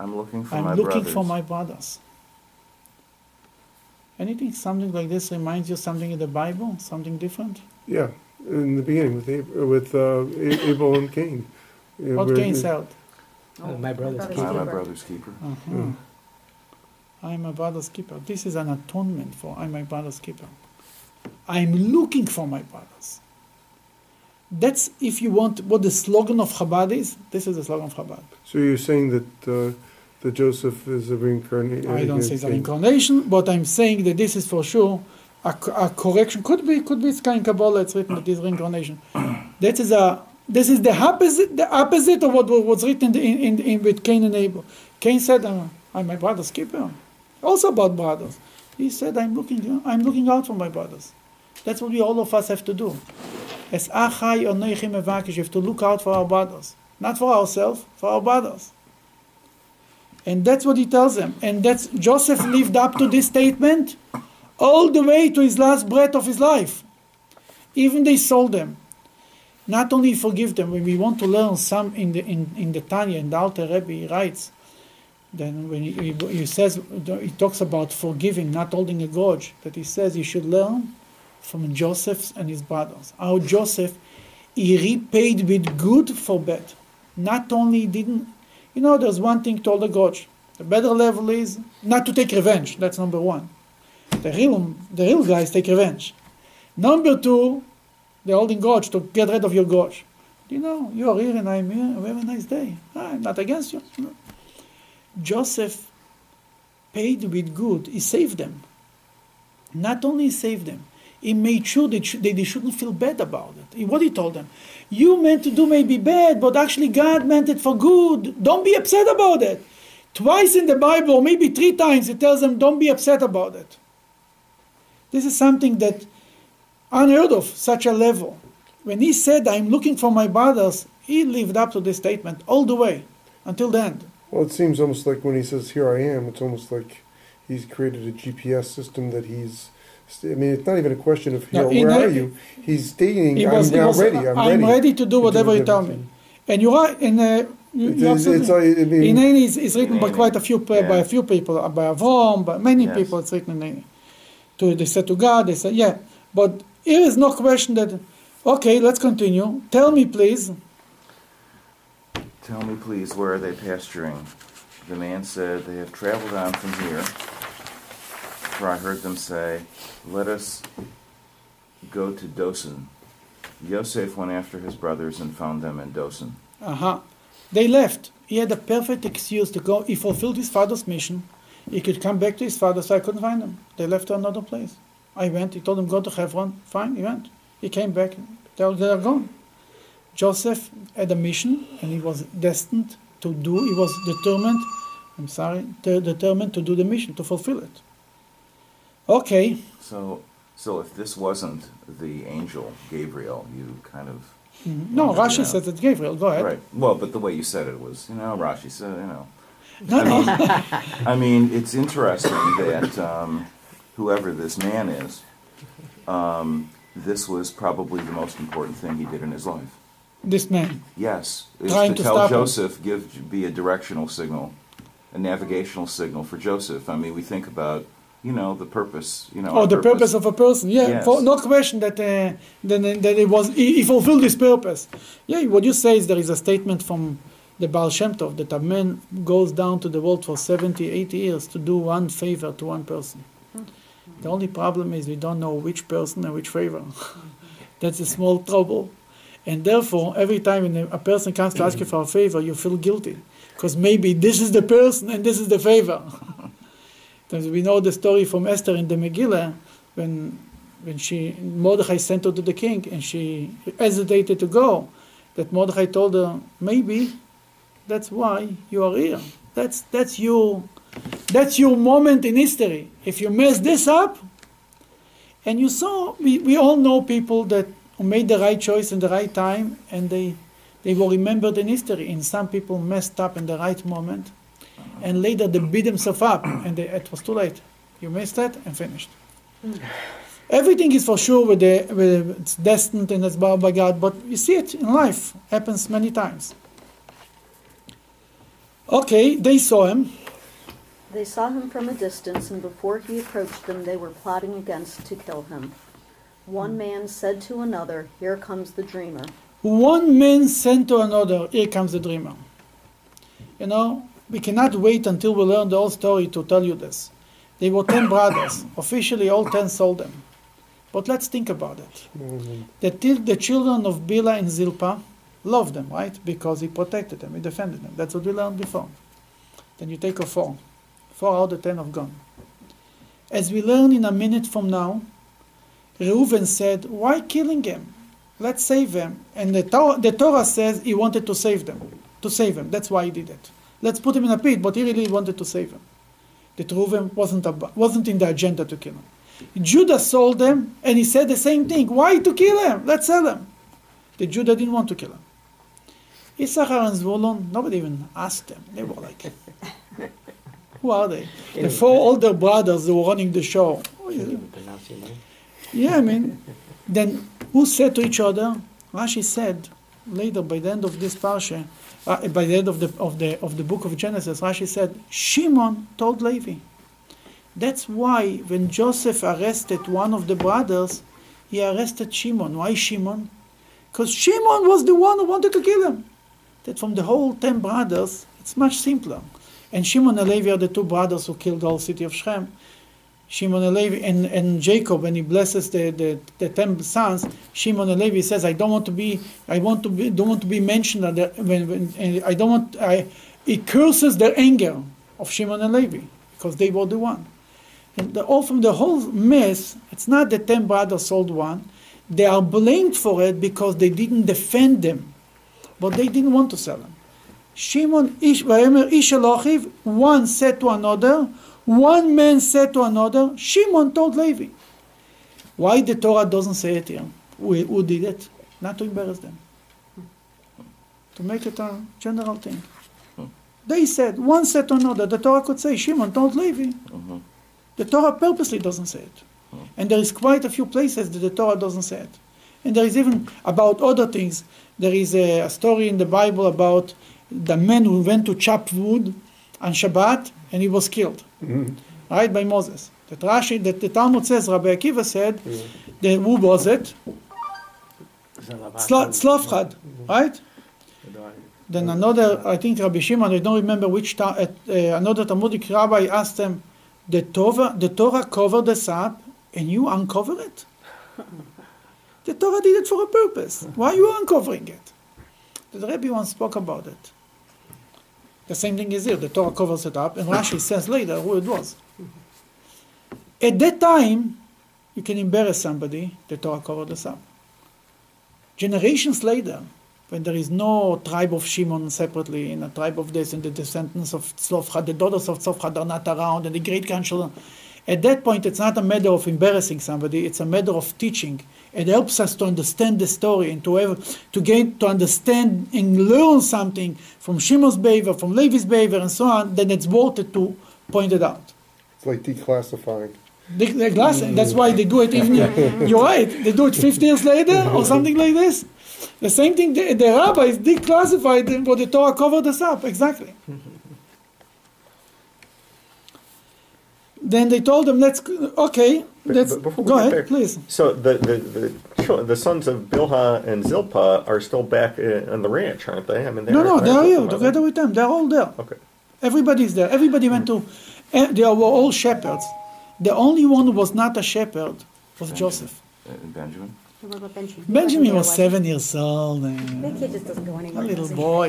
I'm looking for I'm my looking brothers. for my brothers. Anything, something like this reminds you of something in the Bible? Something different? Yeah, in the beginning with Ab- with uh, Abel and Cain. Yeah, What where- Cain said? Oh, my brother's brother's keeper. I'm my brother's keeper. Uh-huh. Mm. I'm a brother's keeper. This is an atonement for I'm my brother's keeper. I'm looking for my brothers. That's, if you want, what the slogan of Chabad is. This is the slogan of Chabad. So you're saying that uh, that Joseph is a reincarnation? I don't say it's an incarnation, but I'm saying that this is for sure a, a correction. Could be, could be it's of Kabbalah. It's written that this reincarnation. That is a. This is the opposite, the opposite of what was written in, in, in with Cain and Abel. Cain said, "I'm, I'm my brother's keeper." Also about brothers. He said, "I'm looking, I'm looking out for my brothers." That's what we all of us have to do. As achai or neichim evakish, you have to look out for our brothers, not for ourselves, for our brothers. And that's what he tells them. And that's Joseph lived up to this statement all the way to his last breath of his life. Even they sold them. Not only forgive them, when we want to learn some in the in, in the Tanya, in the Alter Rebbe, he writes, then when he, he, he says he talks about forgiving, not holding a grudge, that he says you should learn from Joseph and his brothers. How Joseph he repaid with good for bad. Not only didn't you know there's one thing to hold a grudge. The better level is not to take revenge. That's number one. The real the real guys take revenge. Number two, they're holding grudge to get rid of your grudge. You know, you are here and I'm here. Have a nice day. I'm not against you. No. Joseph paid with good. He saved them. Not only saved them, he made sure that they, they shouldn't feel bad about it. What he told them, you meant to do maybe bad, but actually God meant it for good. Don't be upset about it. Twice in the Bible, maybe three times, it tells them, don't be upset about it. This is something that unheard of, such a level. When he said, I'm looking for my brothers, he lived up to this statement all the way until the end. Well, it seems almost like when he says, Here I am, it's almost like he's created a GPS system that he's. I mean, it's not even a question of, No, here, in where a- are you? He's stating, He I'm now was, ready, I'm, I'm ready to do whatever you tell me. And you're right. And uh, you, It's, it's, it's, I mean, Inani is, is written by quite a few by Yeah. a few people, uh, by Avram, by many Yes. people. It's written in Inani. To they said to God, they said, yeah. But here is no question that. Okay, let's continue. Tell me, please. Tell me, please, where are they pasturing? The man said, They have traveled on from here. For I heard them say, Let us go to Dosan. Yosef went after his brothers and found them in Dosan. Uh huh. They left. He had a perfect excuse to go. He fulfilled his father's mission. He could come back to his father, so I couldn't find him. They left to another place. I went. He told him go to Hebron. Fine. He went. He came back. They they are gone. Joseph had a mission, and he was destined to do. He was determined. I'm sorry, de- determined to do the mission to fulfill it. Okay. So, so if this wasn't the angel Gabriel, you kind of Mhm. No. Rashi says it's Gabriel. Go ahead. right. Well, but the way you said it was, you know, Rashi said, you know. No, no. I mean, it's interesting that um, whoever this man is, um, this was probably the most important thing he did in his life. this man. Yes, is Trying to to tell stop him. Joseph, give be a directional signal, a navigational signal for Joseph. I mean, we think about, you know, the purpose. You know, Oh, the purpose of a person. Yeah, Yes. for, no question that uh, that, that it was he, he fulfilled his purpose. Yeah, what you say is there is a statement from the Baal Shem Tov that a man goes down to the world for 70, 80 years to do one favor to one person. The only problem is we don't know which person and which favor. [laughs] That's a small trouble. And therefore, every time a person comes to ask you for a favor, you feel guilty. Because maybe this is the person and this is the favor. [laughs] We know the story from Esther in the Megillah when when she Mordechai sent her to the king and she hesitated to go, that Mordechai told her, maybe that's why you are here. That's that's your that's your moment in history. If you mess this up, and you saw we, we all know people that who made the right choice in the right time and they they were remembered in history. And some people messed up in the right moment and later they beat themselves up and they, it was too late. You missed that and finished. Hmm. Everything is for sure with the, with it's destined and it's bound by God, but you see it in life. Happens many times. Okay, they saw him. They saw him from a distance, and before he approached them, they were plotting against to kill him. One man said to another, Here comes the dreamer. One man said to another, here comes the dreamer. You know, we cannot wait until we learn the whole story to tell you this. They were ten [coughs] brothers. Officially, all ten sold them. But let's think about it. Mm-hmm. The, til- the children of Bilhah and Zilpah loved them, right? Because he protected them, he defended them. That's what we learned before. Then you take a four. Four out of ten have gone. As we learn in a minute from now, Reuven said, Why killing him? Let's save him. And the, Torah, the Torah says he wanted to save them, to save him. That's why he did it. Let's put him in a pit, but he really wanted to save him. That Reuven wasn't, ab- wasn't in the agenda to kill him. Judah sold them, and he said the same thing. Why to kill him? Let's sell him. The Judah didn't want to kill him. Issachar and Zvulun, nobody even asked them. They were like, [laughs] who are they? The four older brothers who were running the show. Yeah. even pronounce your name. Yeah, I mean, then who said to each other? Rashi said later by the end of this parsha, uh, by the end of the of the of the book of Genesis, Rashi said Shimon told Levi. That's why when Joseph arrested one of the brothers, he arrested Shimon. Why Shimon? Because Shimon was the one who wanted to kill him. That from the whole ten brothers, it's much simpler. And Shimon and Levi are the two brothers who killed the whole city of Shechem. Shimon and Levi and, and Jacob when he blesses the, the, the ten sons, Shimon and Levi says, I don't want to be I want to be don't want to be mentioned at the, when, when I don't want I It curses the anger of Shimon and Levi because they were the one. And the, all from the whole mess, it's not the ten brothers sold one. They are blamed for it because they didn't defend them. But they didn't want to sell them. Shimon ish vayemer ish Elochiv, one said to another, one man said to another, Shimon told Levi. Why the Torah doesn't say it here? Who, who did it? Not to embarrass them. To make it a general thing. They said, one said to another, the Torah could say, Shimon told Levi. Mm-hmm. The Torah purposely doesn't say it. Mm-hmm. And there is quite a few places that the Torah doesn't say it. And there is even about other things. There is a, a story in the Bible about the man who went to chop wood on Shabbat and he was killed, right, by Moses. That Rashi, that the Talmud says, Rabbi Akiva said, that who was it? Slo- Tzlofchad, right? Then another, I think Rabbi Shimon, I don't remember which, ta- uh, uh, another Talmudic rabbi asked him, the Torah, the Torah covered this up and you uncover it? [laughs] The Torah did it for a purpose. Why are you uncovering it? The Rebbe once spoke about it. The same thing is here. The Torah covers it up, and Rashi says later who it was. At that time, you can embarrass somebody, the Torah covered this up. Generations later, when there is no tribe of Shimon separately, and a tribe of this, and the descendants of Tzlofchad, the daughters of Tzlofchad are not around, and the great grandchildren. At that point, it's not a matter of embarrassing somebody; it's a matter of teaching. It helps us to understand the story and to have to gain to understand and learn something from Shimon's behavior, from Levi's behavior, and so on. Then it's worth it to point it out. It's like declassifying. The, the glass, mm. that's why they do it even. [laughs] You're right. They do it 50 years later or something like this. The same thing. The, the rabbis declassified them, but the Torah covered us up exactly. [laughs] then they told them, "Let's okay, let's but before go ahead, there- please." So the the the, chil- the sons of Bilhah and Zilpah are still back uh, on the ranch, aren't they? I mean, No, no, aren't- they are here together with them. They're all there. Okay. Everybody's there. Everybody went to. eh, They were all shepherds. The only one who was not a shepherd was Benjamin. Joseph. Uh, Benjamin? Benjamin? Benjamin wasn't seven years old. and- That kid just doesn't go a little boy.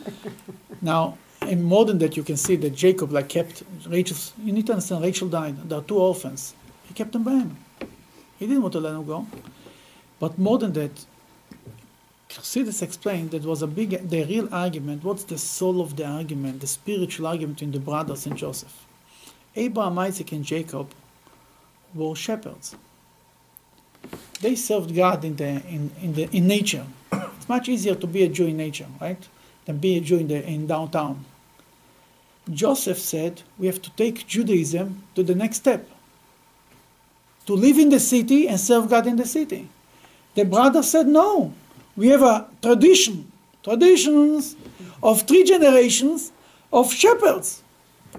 [laughs] now, in more than that, you can see that Jacob like kept Rachel. You need to understand, Rachel died. There are two orphans. He kept them by him. He didn't want to let them go. But more than that, Chassidus explained that was a big, the real argument. What's the soul of the argument? The spiritual argument between the brothers and Joseph. Abraham, Isaac, and Jacob were shepherds. They served God in the in, in the in nature. It's much easier to be a Jew in nature, right, than be a Jew in the in downtown. Joseph said we have to take Judaism to the next step. To live in the city and serve God in the city. The brother said no. We have a tradition, traditions of three generations of shepherds.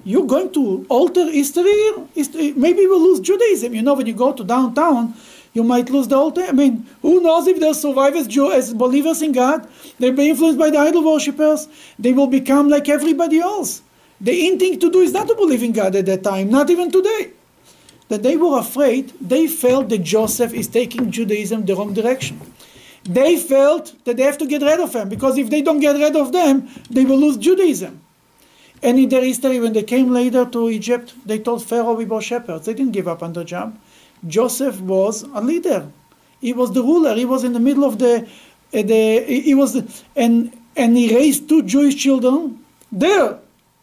You're going to alter history? history maybe we'll lose Judaism. You know, when you go to downtown, you might lose the thing. I mean, who knows if they'll survive as, Jew, as believers in God? They'll be influenced by the idol worshippers. They will become like everybody else. The in thing to do is not to believe in God at that time, not even today. That they were afraid, they felt that Joseph is taking Judaism the wrong direction. They felt that they have to get rid of him because if they don't get rid of them, they will lose Judaism. And in their history, when they came later to Egypt, they told Pharaoh we were shepherds. They didn't give up on the job. Joseph was a leader. He was the ruler. He was in the middle of the, uh, the he was, and and he raised two Jewish children there,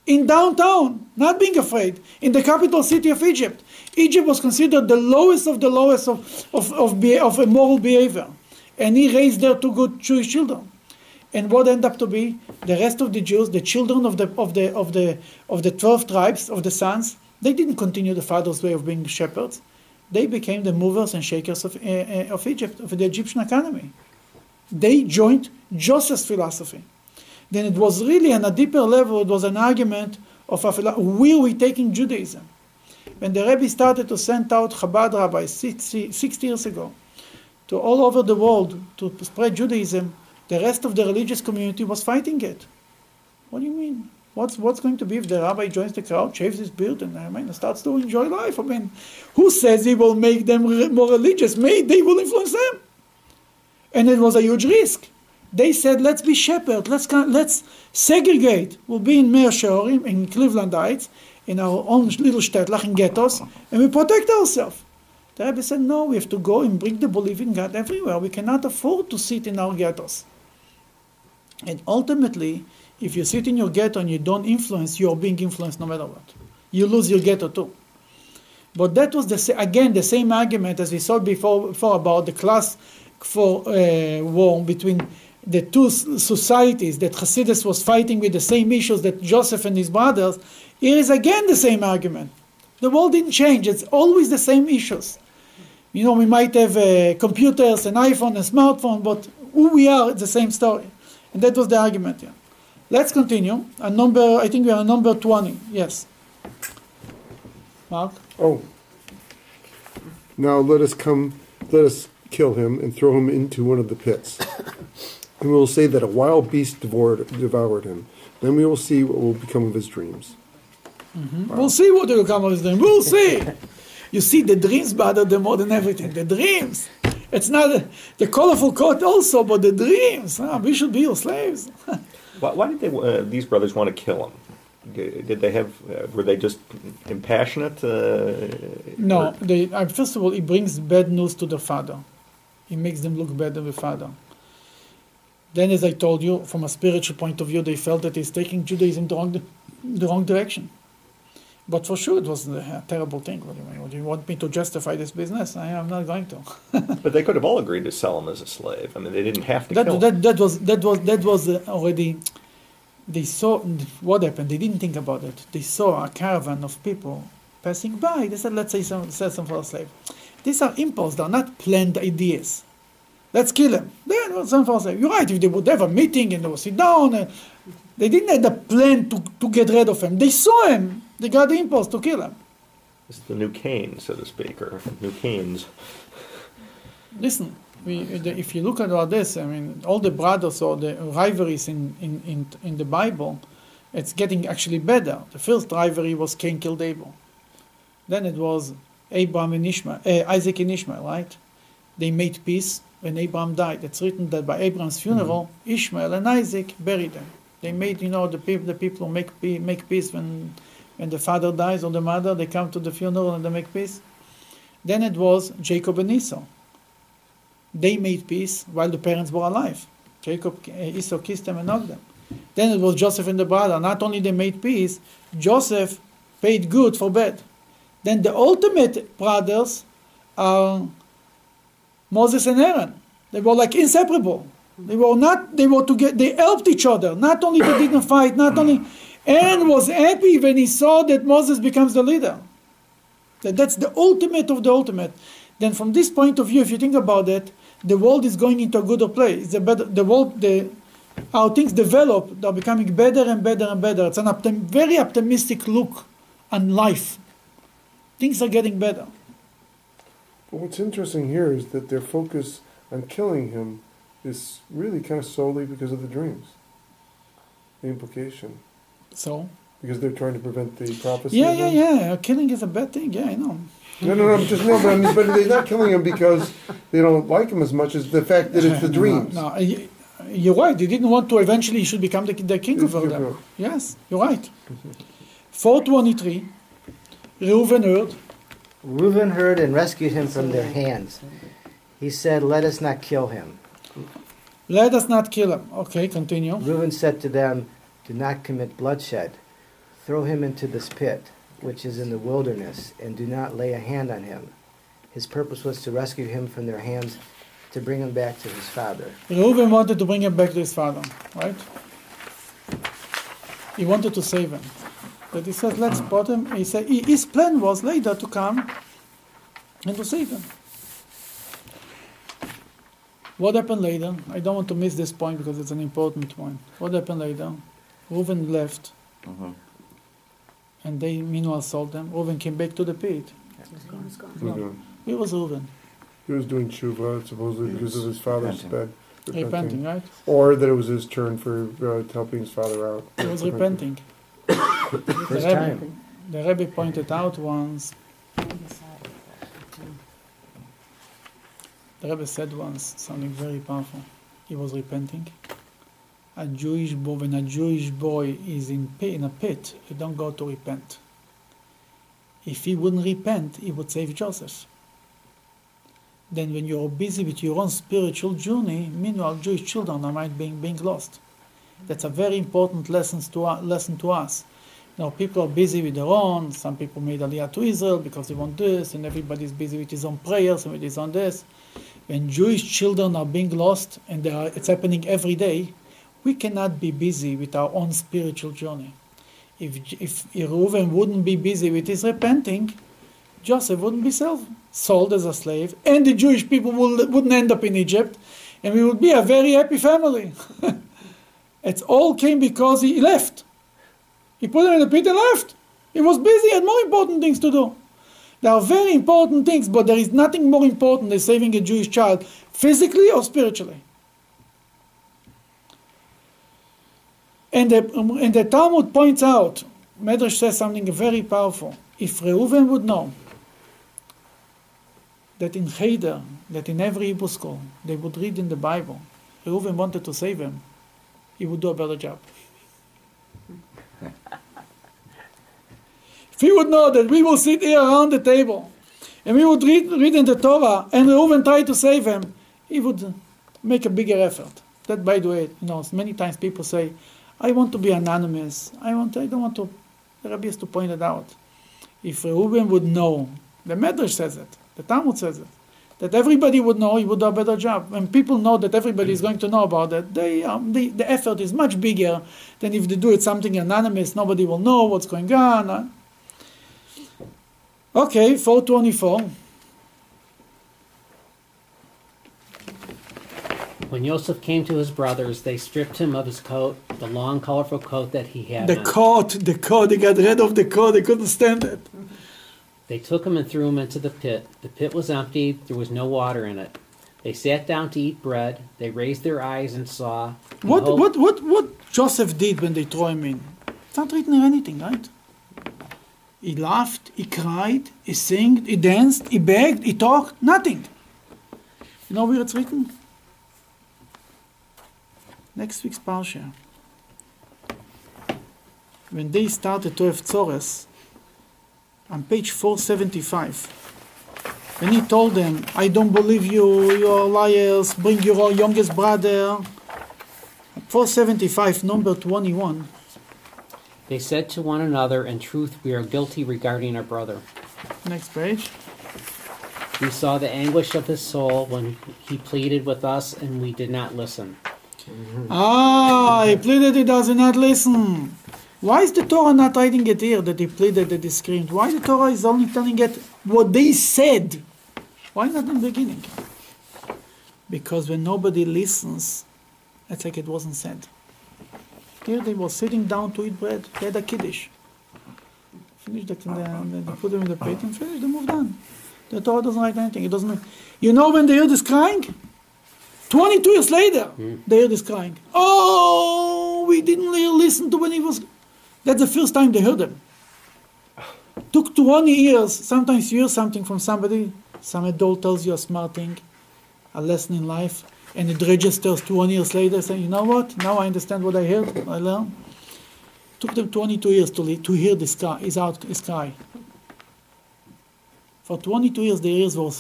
in downtown, not being afraid, in the capital city of Egypt. Egypt was considered the lowest of the lowest of of of, of moral behavior, and he raised there two good Jewish children. And what ended up to be the rest of the Jews, the children of the of the of the of the twelve tribes of the sons, they didn't continue the father's way of being shepherds. They became the movers and shakers of, uh, of Egypt, of the Egyptian economy. They joined Joseph's philosophy. Then it was really on a deeper level, it was an argument of a where we taking Judaism. When the Rebbe started to send out Chabad rabbis 60, 60 years ago to all over the world to spread Judaism, the rest of the religious community was fighting it. What do you mean? What's, what's going to be if the rabbi joins the crowd, shaves his beard, and I mean, starts to enjoy life? I mean, who says he will make them re- more religious? Maybe they will influence them. And it was a huge risk. They said, let's be shepherd, let's, let's segregate. We'll be in Mea Shearim, in Cleveland Heights, in our own little shtetl, in ghettos, and we protect ourselves. The Rebbe said, no, we have to go and bring the belief in God everywhere. We cannot afford to sit in our ghettos. And ultimately, If you sit in your ghetto and you don't influence, you are being influenced no matter what. You lose your ghetto too. But that was the again the same argument as we saw before, before about the class for uh, war between the two societies that Hasidus was fighting with the same issues that Joseph and his brothers. Here is again the same argument. The world didn't change; it's always the same issues. You know, we might have uh, computers, an iPhone, a smartphone, but who we are, it's the same story. And that was the argument. Yeah. Let's continue. A number, I think we are number twenty. Yes. Mark. Oh. Now let us come, let us kill him and throw him into one of the pits. [laughs] and we will say that a wild beast devoured, devoured him. Then we will see what will become of his dreams. We'll see what will come of his dreams. We'll see. [laughs] You see, the dreams bother them more than everything. The dreams. It's not a, the colorful coat also, but the dreams. Ah, we should be your slaves. [laughs] Why, why did they, uh, these brothers want to kill him? Did did they have? Uh, were they just impassionate? Uh, No, they, uh, first of all, it brings bad news to the father. it makes them look bad to the father. Then, as I told you, from a spiritual point of view, they felt that he's taking Judaism the wrong, the wrong direction. But for sure, it was a terrible thing. What do you mean? What do you want me to justify this business? I am not going to. [laughs] But they could have all agreed to sell him as a slave. I mean, they didn't have to that, that, that was that was that was uh, already they saw what happened they didn't think about it they saw a caravan of people passing by they said let's say some sell some for a slave these are impulse they're not planned ideas let's kill him then some a slave you're right if they would have a meeting and they would sit down and they didn't have the plan to, to get rid of him they saw him they got the impulse to kill him It's the new Cain, so to speak, or new Cains. listen, we, if you look at all this, I mean, all the brothers or the rivalries in, in, in, in the Bible, it's getting actually better. The first rivalry was Cain killed Abel. Then it was Abraham and Ishmael, uh, Isaac and Ishmael, right? They made peace when Abraham died. It's written that by Abraham's funeral, mm-hmm. Ishmael and Isaac buried them. They made, you know, the people, the people who make, make peace when, when the father dies or the mother, they come to the funeral and they make peace. Then it was Jacob and Esau they made peace while the parents were alive. Jacob, Esau kissed them and hugged them. Then it was Joseph and the brother. Not only they made peace, Joseph paid good for bad. Then the ultimate brothers are Moses and Aaron. They were like inseparable. They were not. They were together. They helped each other. Not only they didn't fight. Not only Aaron was happy when he saw that Moses becomes the leader. That that's the ultimate of the ultimate. Then from this point of view, if you think about it, the world is going into a gooder place. A better, the world, the, how things develop, they're becoming better and better and better. It's an optim, very optimistic look on life. Things are getting better. But what's interesting here is that their focus on killing him is really kind of solely because of the dreams. The implication. So, Because they're trying to prevent the prophecy. yeah, yeah, yeah. Killing is a bad thing. Yeah, I know. No, no, no. I'm just no, but, I'm, but they're not killing him because they don't like him as much as the fact that it's the [laughs] dreams. No, no, you're right. They didn't want to eventually he should become the, the king over Yes, them. Yes, you're right. 423, Reuven heard. Reuben heard and rescued him from their hands. He said, Let us not kill him. Let us not kill him. Okay, continue. Reuben said to them, Do not commit bloodshed. Throw him into this pit, which is in the wilderness, and do not lay a hand on him. His purpose was to rescue him from their hands, to bring him back to his father. Reuben wanted to bring him back to his father, right? He wanted to save him. But he says, let's put him. He said his plan was later to come and to save him. What happened later? I don't want to miss this point because it's an important one. What happened later? Reuben left, Mhm. and they meanwhile sold them. Reuben came back to the pit. Mhm. It was Reuben He was doing tshuva supposedly because of his father's Repenting. bed. repenting, right? Or that it was his turn for uh, helping his father out. He was repenting. First The Rebbe, time. the Rebbe pointed out once, the Rebbe said once something very powerful. He was repenting. A Jewish boy, when a Jewish boy is in, in a pit, you don't go to repent. If he wouldn't repent, he would save Joseph. Then, when you're busy with your own spiritual journey, meanwhile, Jewish children are might being, being lost. That's a very important lesson to, lesson to us. Know, people are busy with their own. Some people made Aliyah to Israel because they want this, and everybody's busy with his own prayers and with his own this. When Jewish children are being lost, and are, it's happening every day, we cannot be busy with our own spiritual journey. If, if Reuven wouldn't be busy with his repenting, Joseph wouldn't be sold, as a slave, and the Jewish people would, wouldn't end up in Egypt, and we would be a very happy family. [laughs] it all came because he left. He put him in the pit and left. He was busy, had more important things to do. There are very important things, but there is nothing more important than saving a Jewish child, physically or spiritually. And the, and the Talmud points out, Medrash says something very powerful. If Reuven would know that in Cheder, that in every Hebrew school, they would read in the Bible, Reuven wanted to save him, he would do a better job. He would know that we will sit here around the table and we would read, read in the Torah and Reuven try to save him, he would make a bigger effort. That, by the way, you know, many times people say, I want to be anonymous. I want. I don't want to. The Rabbi has to point it out. If Reuben would know, the Medrash says it, the Talmud says it, that everybody would know, he would do a better job. When people know that everybody is going to know about it, they, um, the, the effort is much bigger than if they do it something anonymous. Nobody will know what's going on. Okay, 424. When Joseph came to his brothers, they stripped him of his coat, the long, colorful coat that he had. The on. coat, the coat, they got rid of the coat, they couldn't stand it. They took him and threw him into the pit. The pit was empty, there was no water in it. They sat down to eat bread. They raised their eyes and saw. What, what, what, what Joseph did when they threw him in? It's not written in anything, right? He laughed, he cried, he sang, he danced, he begged, he talked, nothing. You know where it's written? Next week's Parsha. When they started to have Tzores, on page 475, when he told them, I don't believe you, you are liars, bring your youngest brother. 475, number 21. They said to one another, In truth, we are guilty regarding our brother. Next page. We saw the anguish of his soul when he pleaded with us, and we did not listen. Ah, he pleaded, he does not listen. Why is the Torah not writing it here that he pleaded, that he screamed? Why the Torah is only telling it what they said? Why not in the beginning? Because when nobody listens, it's like it wasn't said. Here they were sitting down to eat bread. They had a kiddush. Finished the, the, they put them in the plate and finished. They moved on. The Torah doesn't write anything. It doesn't. You know when the hear is crying? 22 years later, hmm. they hear this crying. Oh, we didn't really listen to when he was. That's the first time they heard him. Took 20 years. Sometimes you hear something from somebody. Some adult tells you a smart thing, a lesson in life, and it registers 20 years later, saying, you know what? Now I understand what I heard. I learned. Took them 22 years to, to hear this cry, his, out, his cry. For 22 years, the ears were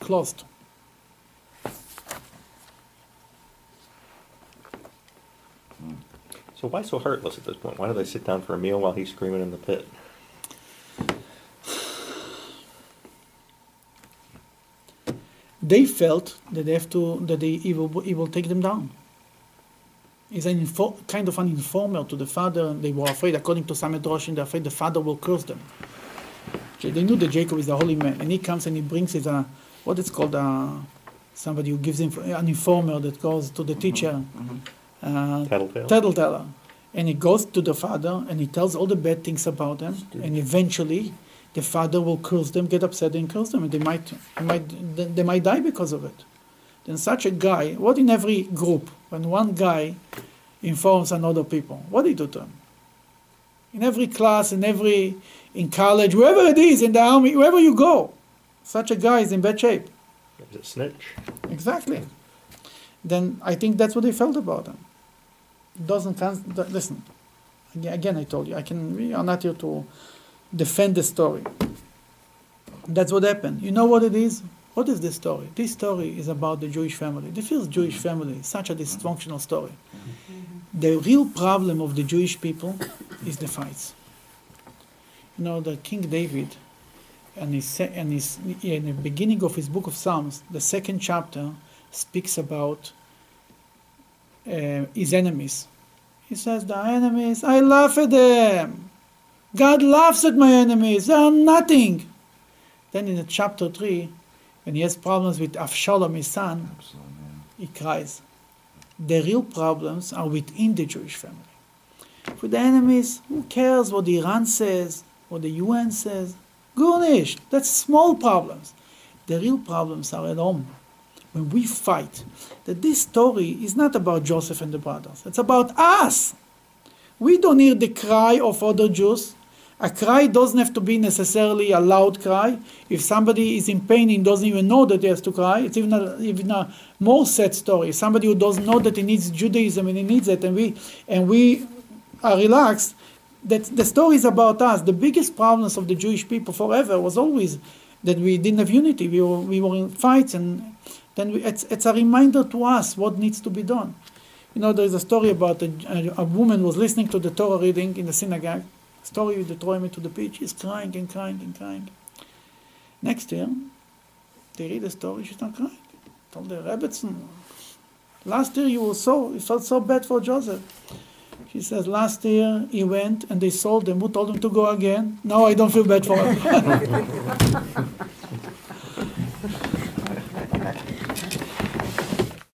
closed. So why so heartless at this point? Why do they sit down for a meal while he's screaming in the pit? They felt that they have to that they he will, he will take them down. He's an info, kind of an informer to the father. They were afraid, according to some Midrashim, they're afraid the father will curse them. They knew that Jacob is a holy man, and he comes and he brings his uh, what is called uh, somebody who gives him an informer that goes to the teacher, uh, Tattletale. tattleteller, and he goes to the father and he tells all the bad things about them, and eventually the father will curse them, get upset and curse them, and they might, they might, they might die because of it. Then such a guy, what in every group, when one guy informs another people, what do you do to him? In every class, in every, in college, wherever it is, in the army, wherever you go, such a guy is in bad shape. Is it snitch? Exactly. Then I think that's what they felt about him. Doesn't listen. Again, I told you, I can. We are not here to defend the story. That's what happened. You know what it is? What is this story? This story is about the Jewish family. The first Jewish family, such a dysfunctional story. The real problem of the Jewish people is the fights. You know, the King David, and his, and his, in the beginning of his book of Psalms, the second chapter speaks about uh, his enemies. He says, The enemies, I laugh at them. God laughs at my enemies. They are nothing. Then in the chapter 3, when he has problems with Avshalom, his son, Absolutely. he cries. The real problems are within the Jewish family. For the enemies, who cares what Iran says, what the UN says? Gurnish, that's small problems. The real problems are at home. When we fight, that this story is not about Joseph and the brothers, it's about us. We don't hear the cry of other Jews. A cry doesn't have to be necessarily a loud cry. If somebody is in pain and doesn't even know that he has to cry, it's even a, even a more sad story. Somebody who doesn't know that he needs Judaism and he needs it, and we and we are relaxed. That the story is about us. The biggest problems of the Jewish people forever was always that we didn't have unity. We were we were in fights, and then we, it's it's a reminder to us what needs to be done. You know, there's a story about a, a, a woman was listening to the Torah reading in the synagogue. Story they throw him to the pitch. He's crying and crying and crying. Next year, they read the story. She's not crying. Told the Rebbetzin, last year you were so you felt so bad for Joseph. She says last year he went and they sold him. Who told him to go again? Now I don't feel bad for him. [laughs]